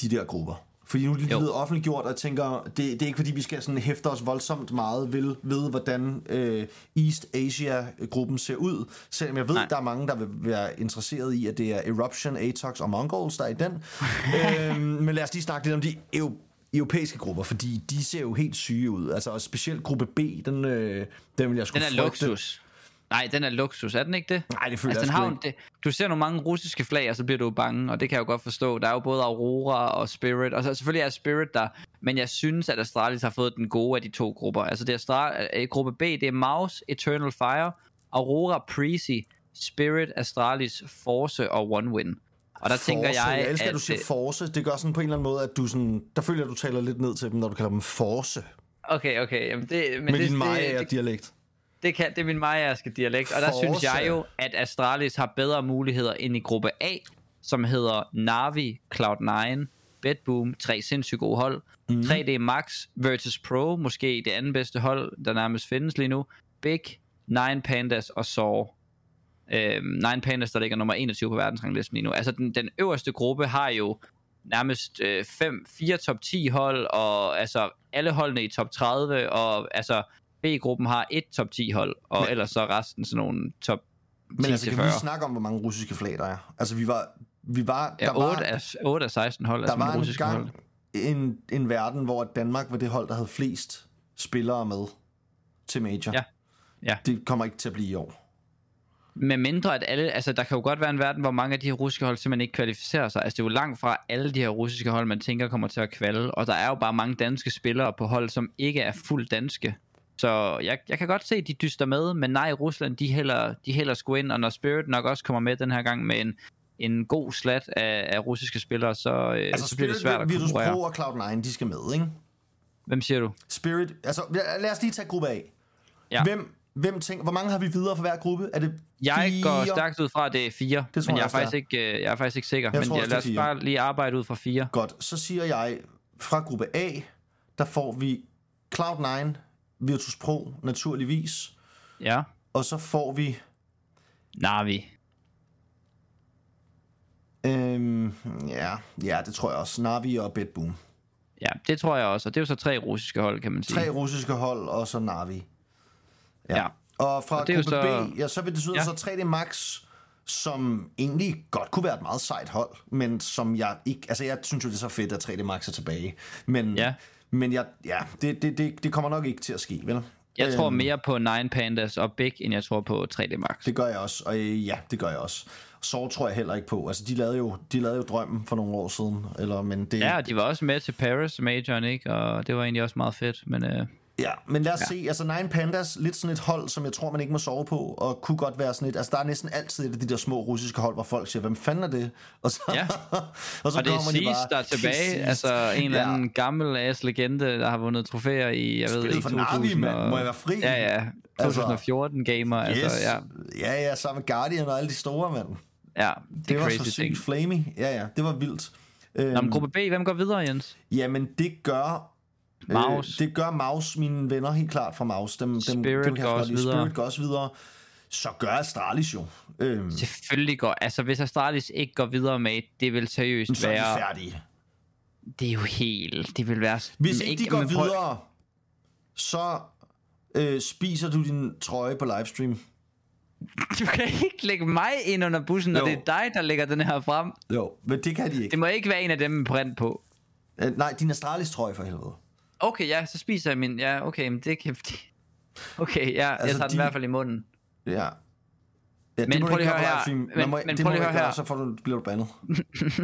Speaker 1: de der grupper? Fordi nu er det blevet offentliggjort, og jeg tænker, det, det er ikke fordi, vi skal sådan hæfte os voldsomt meget ved, ved hvordan øh, East Asia-gruppen ser ud. Selvom jeg ved,
Speaker 2: Nej.
Speaker 1: der er mange, der vil være interesseret i, at det er Eruption, Atox og Mongols, der er i den. øhm, men lad os lige snakke lidt om de eu- europæiske grupper, fordi de ser jo helt syge ud. Altså, og specielt gruppe B, den, øh, den vil jeg sgu
Speaker 2: Den er
Speaker 1: frygte.
Speaker 2: luksus. Nej, den er luksus, er den ikke det?
Speaker 1: Nej, det føler
Speaker 2: Altså, den
Speaker 1: jeg
Speaker 2: har
Speaker 1: sgu
Speaker 2: jo,
Speaker 1: ikke.
Speaker 2: det, du ser nogle mange russiske flag, og så bliver du bange, og det kan jeg jo godt forstå. Der er jo både Aurora og Spirit, og så selvfølgelig er Spirit der, men jeg synes, at Astralis har fået den gode af de to grupper. Altså, det er Astra- øh, gruppe B, det er Mouse, Eternal Fire, Aurora, Prezi, Spirit, Astralis, Force og One Win. Og der tænker
Speaker 1: Force.
Speaker 2: jeg,
Speaker 1: jeg elsker, at,
Speaker 2: at...
Speaker 1: du siger
Speaker 2: øh,
Speaker 1: force. Det gør sådan på en eller anden måde, at du sådan, der føler at du taler lidt ned til dem, når du kalder dem force.
Speaker 2: Okay, okay, jamen det, men
Speaker 1: Med
Speaker 2: det,
Speaker 1: din
Speaker 2: det,
Speaker 1: Maya-dialekt.
Speaker 2: Det, kan, det er min majerske dialekt, og der
Speaker 1: Forza.
Speaker 2: synes jeg jo, at Astralis har bedre muligheder end i gruppe A, som hedder Navi, Cloud9, Bedboom, tre sindssygt gode hold, mm. 3D Max, Virtus Pro, måske det andet bedste hold, der nærmest findes lige nu, Big, Nine Pandas og Saw. Øhm, Nine Pandas, der ligger nummer 21 på verdensranglisten lige nu. Altså den, den øverste gruppe har jo nærmest øh, fem, fire top 10 hold, og altså alle holdene i top 30, og altså B-gruppen har et top 10 hold, og
Speaker 1: Men-
Speaker 2: ellers så er resten sådan nogle top 10
Speaker 1: Men altså, kan vi
Speaker 2: 40.
Speaker 1: lige snakke om, hvor mange russiske flag der er? Altså, vi var... Vi var,
Speaker 2: Ja,
Speaker 1: der var,
Speaker 2: 8 af, 8 af 16 hold,
Speaker 1: der
Speaker 2: med
Speaker 1: var en
Speaker 2: russiske hold.
Speaker 1: gang en, en verden, hvor Danmark var det hold, der havde flest spillere med til Major.
Speaker 2: Ja. Ja.
Speaker 1: Det kommer ikke til at blive i år.
Speaker 2: Med mindre at alle, altså der kan jo godt være en verden, hvor mange af de her russiske hold simpelthen ikke kvalificerer sig. Altså det er jo langt fra alle de her russiske hold, man tænker kommer til at kvalde. Og der er jo bare mange danske spillere på hold, som ikke er fuldt danske. Så jeg, jeg kan godt se, at de dyster med, men nej, Rusland, de heller, de heller skulle ind, og når Spirit nok også kommer med den her gang med en, en god slat af, af russiske spillere, så, øh,
Speaker 1: Altså
Speaker 2: så bliver det svært at
Speaker 1: Virtus
Speaker 2: konkurrere.
Speaker 1: Pro og Cloud9, de skal med, ikke?
Speaker 2: Hvem siger du?
Speaker 1: Spirit, altså lad- os lige tage gruppe A.
Speaker 2: Ja.
Speaker 1: Hvem, hvem tænker, hvor mange har vi videre for hver gruppe? Er det
Speaker 2: Jeg
Speaker 1: fire?
Speaker 2: går stærkt ud fra, at det er fire,
Speaker 1: Det tror
Speaker 2: men
Speaker 1: jeg
Speaker 2: jeg er, faktisk ikke, øh, jeg er faktisk ikke sikker.
Speaker 1: Jeg
Speaker 2: men
Speaker 1: tror også,
Speaker 2: lad os bare lige arbejde ud fra fire.
Speaker 1: Godt, så siger jeg, fra gruppe A, der får vi Cloud9, Virtus Pro, naturligvis.
Speaker 2: Ja.
Speaker 1: Og så får vi...
Speaker 2: Navi.
Speaker 1: Øhm, ja, ja, det tror jeg også. Navi og Bedboom.
Speaker 2: Ja, det tror jeg også. Og det er jo så tre russiske hold, kan man sige.
Speaker 1: Tre russiske hold, og så Navi.
Speaker 2: Ja.
Speaker 1: Og fra
Speaker 2: Og
Speaker 1: gruppe
Speaker 2: så-
Speaker 1: B, ja, så vil det betyde
Speaker 2: Ja.
Speaker 1: så 3D Max, som egentlig godt kunne være et meget sejt hold, men som jeg ikke... Altså, jeg synes jo, det er så fedt, at 3D Max er tilbage. Men,
Speaker 2: Ja.
Speaker 1: Men jeg, ja, det, det, det, det kommer nok ikke til at ske, vel?
Speaker 2: Jeg tror
Speaker 1: Øhm,
Speaker 2: mere på Nine Pandas og Big, end jeg tror på 3D Max.
Speaker 1: Det gør jeg også, og øh, ja, det gør jeg også. Så tror jeg heller ikke på. Altså, de lavede jo, de lavede jo drømmen for nogle år siden, eller, men det...
Speaker 2: Ja, de var også med til Paris Majoren, ikke? Og det var egentlig også meget fedt, men øh,
Speaker 1: Ja, men lad os ja. se, altså Nine Pandas, lidt sådan et hold, som jeg tror, man ikke må sove på, og kunne godt være sådan et, altså der er næsten altid et af de der små russiske hold, hvor folk siger, hvem fanden er det? Og så,
Speaker 2: Ja.
Speaker 1: og så
Speaker 2: og det er
Speaker 1: kommer de
Speaker 2: Seas,
Speaker 1: bare,
Speaker 2: der er tilbage.
Speaker 1: "Seas."
Speaker 2: Altså en eller
Speaker 1: Ja.
Speaker 2: anden gammel ass legende, der har vundet trofæer i, jeg ved
Speaker 1: Spillet
Speaker 2: ikke,
Speaker 1: for Navi,
Speaker 2: 2000
Speaker 1: mand. Må jeg være fri?
Speaker 2: Ja, ja. 2014 gamer,
Speaker 1: Yes.
Speaker 2: altså ja.
Speaker 1: ja, ja, sammen med Guardian og alle de store, mand.
Speaker 2: Ja,
Speaker 1: Det,
Speaker 2: det
Speaker 1: var
Speaker 2: crazy
Speaker 1: så sygt flamey. Ja, ja, det var vildt. Øhm,
Speaker 2: Nå, men gruppe B, hvem går videre, Jens?
Speaker 1: Jamen, det gør...
Speaker 2: Maus.
Speaker 1: Øh, det gør Maus, mine venner, helt klart fra Maus. Dem, dem,
Speaker 2: Spirit
Speaker 1: dem kan jeg
Speaker 2: går også
Speaker 1: lide.
Speaker 2: videre.
Speaker 1: Spirit går også videre. Så gør Astralis jo. Øhm,
Speaker 2: Selvfølgelig går, altså hvis Astralis ikke går videre med, det vil seriøst
Speaker 1: så er de
Speaker 2: være,
Speaker 1: færdige.
Speaker 2: det er jo helt, det vil være...
Speaker 1: Hvis
Speaker 2: men
Speaker 1: ikke de går
Speaker 2: prøv-
Speaker 1: videre, så øh, spiser du din trøje på livestream.
Speaker 2: Du kan ikke lægge mig ind under bussen, når det er dig, der lægger den her frem.
Speaker 1: Jo, men det kan de ikke.
Speaker 2: Det må ikke være en af dem med print på.
Speaker 1: Øh, nej, din Astralis trøje for helvede.
Speaker 2: Okay, ja, så spiser jeg min... Ja, okay, men det kan... Okay, ja, altså, jeg tager de...
Speaker 1: de-
Speaker 2: den i hvert fald i munden.
Speaker 1: Ja. ja
Speaker 2: Men prøv lige at høre her.
Speaker 1: livestream.
Speaker 2: Men-
Speaker 1: må,
Speaker 2: men prøv lige at høre her.
Speaker 1: så får du, bliver du bandet.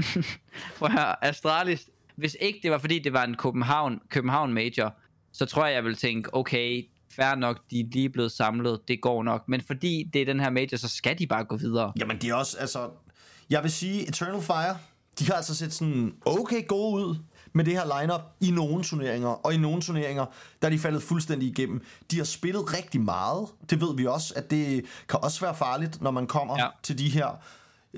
Speaker 2: Prøv at høre, Astralis... Hvis ikke det var, fordi det var en København, København Major, så tror jeg, jeg vil tænke, okay, fair nok, de er lige blevet samlet, det går nok. Men fordi det er den her major, så skal de bare gå videre.
Speaker 1: Jamen, det er også, altså... Jeg vil sige, Eternal Fire, de har altså set sådan okay gode ud med det her lineup i nogle turneringer. Og i nogle turneringer, der er de faldet fuldstændig igennem. De har spillet rigtig meget. Det ved vi også, at det kan også være farligt, når man kommer
Speaker 2: Ja.
Speaker 1: til de her...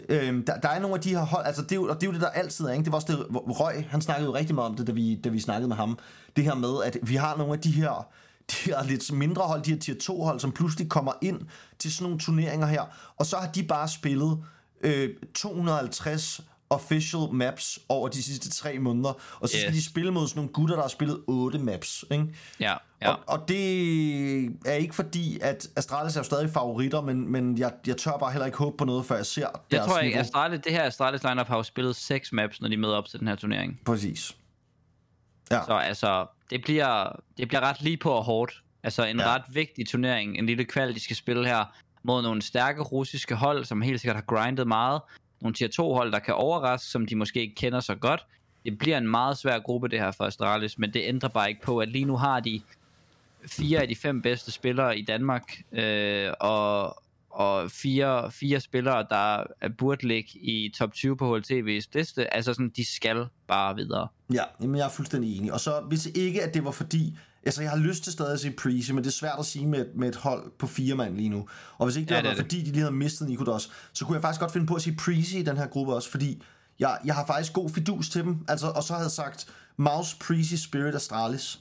Speaker 1: Øhm, der, der er nogle af de her hold, altså det er, jo, og det er jo det, der altid er, ikke? Det var også det, Røg, han snakkede jo rigtig meget om det, da vi, da vi snakkede med ham. Det her med, at vi har nogle af de her, de her lidt mindre hold, de her tier 2 hold, som pludselig kommer ind til sådan nogle turneringer her, og så har de bare spillet øh, 250 official maps over de sidste tre måneder, og så skal
Speaker 2: Yes.
Speaker 1: de spille mod sådan nogle gutter, der har spillet 8 maps, ikke?
Speaker 2: Ja, ja.
Speaker 1: Og, og det er ikke fordi, at Astralis er jo stadig favoritter, men, men jeg, jeg tør bare heller ikke håbe på noget, før jeg ser
Speaker 2: Jeg
Speaker 1: deres
Speaker 2: tror ikke. Astralis, det her Astralis lineup har jo spillet seks maps, når de møder op til den her turnering.
Speaker 1: Præcis. Ja.
Speaker 2: Så altså, det bliver, det bliver ret lige på og hårdt. Altså en
Speaker 1: ja.
Speaker 2: ret vigtig turnering, en lille kval, de skal spille her mod nogle stærke russiske hold, som helt sikkert har grindet meget. Nogle tier 2 hold, der kan overraske, som de måske ikke kender så godt. Det bliver en meget svær gruppe det her for Astralis, men det ændrer bare ikke på, at lige nu har de fire af de fem bedste spillere i Danmark, øh, og, og fire, fire spillere, der burde ligge i top 20 på HLTV's liste. Altså sådan, de skal bare videre.
Speaker 1: Ja, jamen jeg er fuldstændig enig. Og så hvis ikke, at det var fordi... Altså, jeg har lyst til stadig at sige Preece, men det er svært at sige med, et- med et hold på fire mand lige nu. Og hvis ikke det
Speaker 2: Ja, det
Speaker 1: var
Speaker 2: er det.
Speaker 1: fordi, de lige havde mistet Nikodos, så kunne jeg faktisk godt finde på at sige Preece i den her gruppe også, fordi jeg, jeg har faktisk god fidus til dem. Altså, og så havde jeg sagt Mouse, Preece, Spirit, Astralis.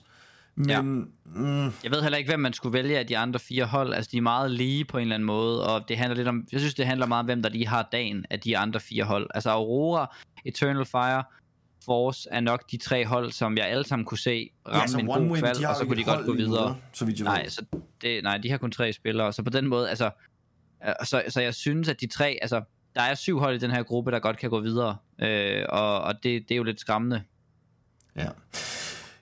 Speaker 1: Men
Speaker 2: Ja.
Speaker 1: mm,
Speaker 2: Jeg ved heller ikke, hvem man skulle vælge af de andre fire hold. Altså, de er meget lige på en eller anden måde, og det handler lidt om... Jeg synes, det handler meget om, hvem der lige har dagen af de andre fire hold. Altså, Aurora, Eternal Fire, Force er nok de tre hold, som jeg alle sammen kunne se ramme
Speaker 1: ja, så
Speaker 2: en god
Speaker 1: Win,
Speaker 2: kval, og så kunne de godt gå videre.
Speaker 1: Så vidt jeg
Speaker 2: Nej, så det, nej, de har kun tre spillere, så på den måde, altså... øh, Så, så jeg synes, at de tre, altså... der er syv hold i den her gruppe, der godt kan gå videre, øh, og, og det, det er jo lidt skræmmende.
Speaker 1: Ja.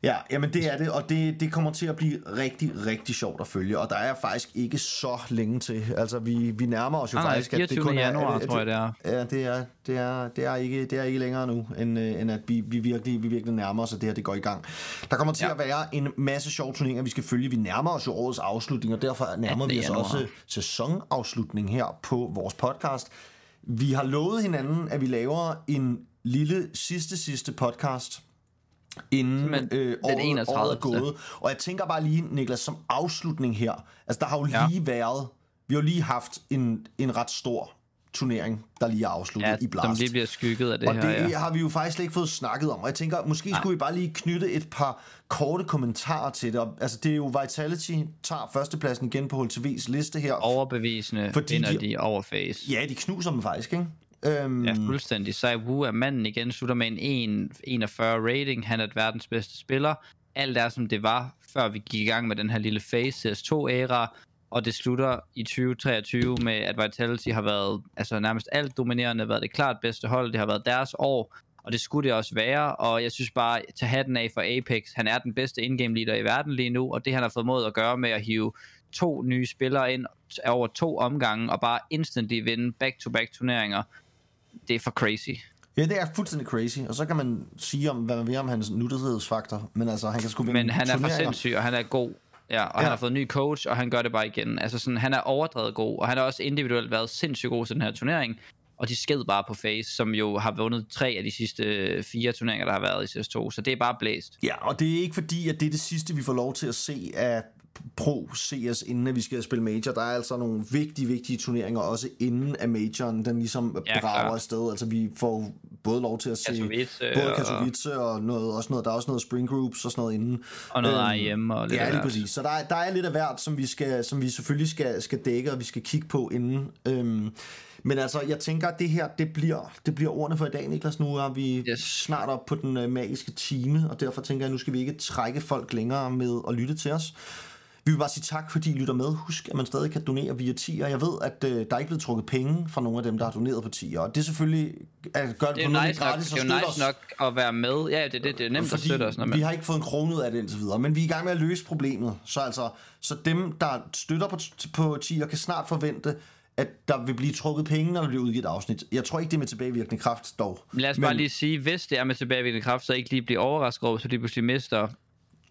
Speaker 1: Ja, jamen det er det, og det, det kommer til at blive rigtig, rigtig sjovt at følge, og der er faktisk ikke så længe til. Altså, vi, vi nærmer os jo
Speaker 2: Nej,
Speaker 1: faktisk,
Speaker 2: at det kun er... januar, er det, tror jeg, det er.
Speaker 1: Ja, det er, det er, det er, ikke, det er ikke længere nu, end, øh, end at vi, vi, virkelig, vi virkelig nærmer os, at det her det går i gang. Der kommer til ja. at være en masse sjove turneringer, vi skal følge. Vi nærmer os jo årets afslutning, og derfor nærmer vi os også sæsonafslutning her på vores podcast. Vi har lovet hinanden, at vi laver en lille sidste, sidste podcast, inden Men, øh, året, året er gået. Og jeg tænker bare lige, Niklas, som afslutning her, altså der har jo ja. lige været, vi har jo lige haft en, en ret stor turnering, der lige er afsluttet
Speaker 2: ja,
Speaker 1: i Blast.
Speaker 2: som lige bliver skygget af det
Speaker 1: og
Speaker 2: her,
Speaker 1: Og det
Speaker 2: ja.
Speaker 1: har vi jo faktisk slet ikke fået snakket om, og jeg tænker, måske skulle vi bare lige knytte et par korte kommentarer til det. Altså det er jo Vitality, tager førstepladsen igen på HLTV's liste her.
Speaker 2: Overbevisende fordi vinder de, de over face.
Speaker 1: Ja, de knuser dem faktisk, ikke?
Speaker 2: Øhm, ja, fuldstændig. Sai Wu er manden igen, slutter med en 41 rating. Han er verdens bedste spiller. Alt er som det var, før vi gik i gang med den her lille Phase CS2-æra. Og det slutter i 2023 med, at Vitality har været altså nærmest alt dominerende, været det klart bedste hold. Det har været deres år, og det skulle det også være. Og jeg synes bare, tage hatten af for Apex. Han er den bedste in-game leader i verden lige nu, og det han har fået mod at gøre med at hive to nye spillere ind over to omgange, og bare instantly vinde back-to-back turneringer det er for crazy.
Speaker 1: Ja, det er fuldstændig crazy. Og så kan man sige, om, hvad man vil om hans nutidighedsfaktor. Men altså, han kan sgu
Speaker 2: Men han er for sindssyg, og han er god. Ja, og ja. han har fået en ny coach, og han gør det bare igen. Altså sådan, han er overdrevet god, og han har også individuelt været sindssygt god til den her turnering. Og de sked bare på Face, som jo har vundet tre af de sidste fire turneringer, der har været i CS2. Så det er bare blæst.
Speaker 1: Ja, og det er ikke fordi, at det er det sidste, vi får lov til at se af Pro CS, inden vi skal spille Major. Der er altså nogle vigtige, vigtige turneringer, også inden af Majoren, den ligesom ja, brager afsted. Altså vi får både lov til at se Katowice, både Katowice og, og noget, også noget, der er også noget Spring Groups og sådan noget inden.
Speaker 2: Og noget øhm, IM og lidt
Speaker 1: Ja, lige præcis. Så der er, der er lidt af hvert, som vi, skal, som vi selvfølgelig skal, skal dække, og vi skal kigge på inden. Øhm, men altså, jeg tænker, at det her, det bliver, det bliver ordene for i dag, Niklas. Nu er vi yes. snart op på den uh, magiske time, og derfor tænker jeg, at nu skal vi ikke trække folk længere med at lytte til os. Vi vil bare sige tak, fordi I lytter med. Husk, at man stadig kan donere via 10, og jeg ved, at øh, der er ikke blevet trukket penge fra nogle af dem, der har doneret på 10, og det er selvfølgelig at gøre det,
Speaker 2: det på
Speaker 1: noget
Speaker 2: nice
Speaker 1: gratis
Speaker 2: nok, Det er nice nok at være med. Ja, det, det, det er nemt fordi at støtte os. Når
Speaker 1: man... vi har ikke fået en krone ud af det indtil videre, men vi er i gang med at løse problemet. Så altså, så dem, der støtter på, på 10, kan snart forvente, at der vil blive trukket penge, når der bliver udgivet afsnit. Jeg tror ikke, det er med tilbagevirkende kraft dog.
Speaker 2: Lad os men... bare lige sige, hvis det er med tilbagevirkende kraft, så ikke lige blive overrasket over, så de pludselig mister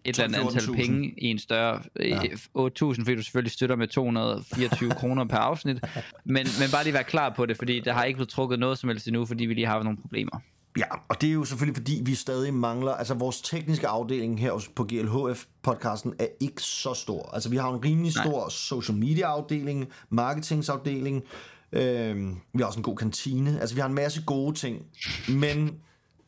Speaker 2: et eller andet antal penge i en større ja. 8.000, fordi du selvfølgelig støtter med 224 kroner per afsnit. Men, men bare lige være klar på det, fordi der har ikke blevet trukket noget som helst endnu, fordi vi lige har nogle problemer.
Speaker 1: Ja, og det er jo selvfølgelig fordi, vi stadig mangler, altså vores tekniske afdeling her på GLHF-podcasten er ikke så stor. Altså vi har en rimelig stor Nej. social media-afdeling, marketingsafdeling, øh, vi har også en god kantine, altså vi har en masse gode ting, men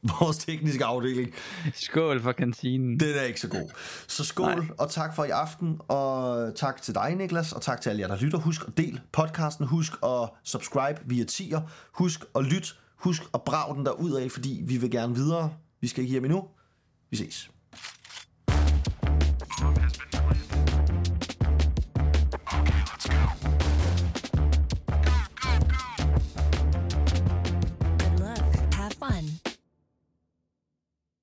Speaker 1: vores tekniske afdeling.
Speaker 2: Skål for kantinen.
Speaker 1: Den er ikke så god. Så skål, Nej. og tak for i aften, og tak til dig, Niklas, og tak til alle jer, der lytter. Husk at del podcasten, husk at subscribe via tier, husk at lytte, husk at brage den der ud af, fordi vi vil gerne videre. Vi skal ikke hjem endnu. Vi ses.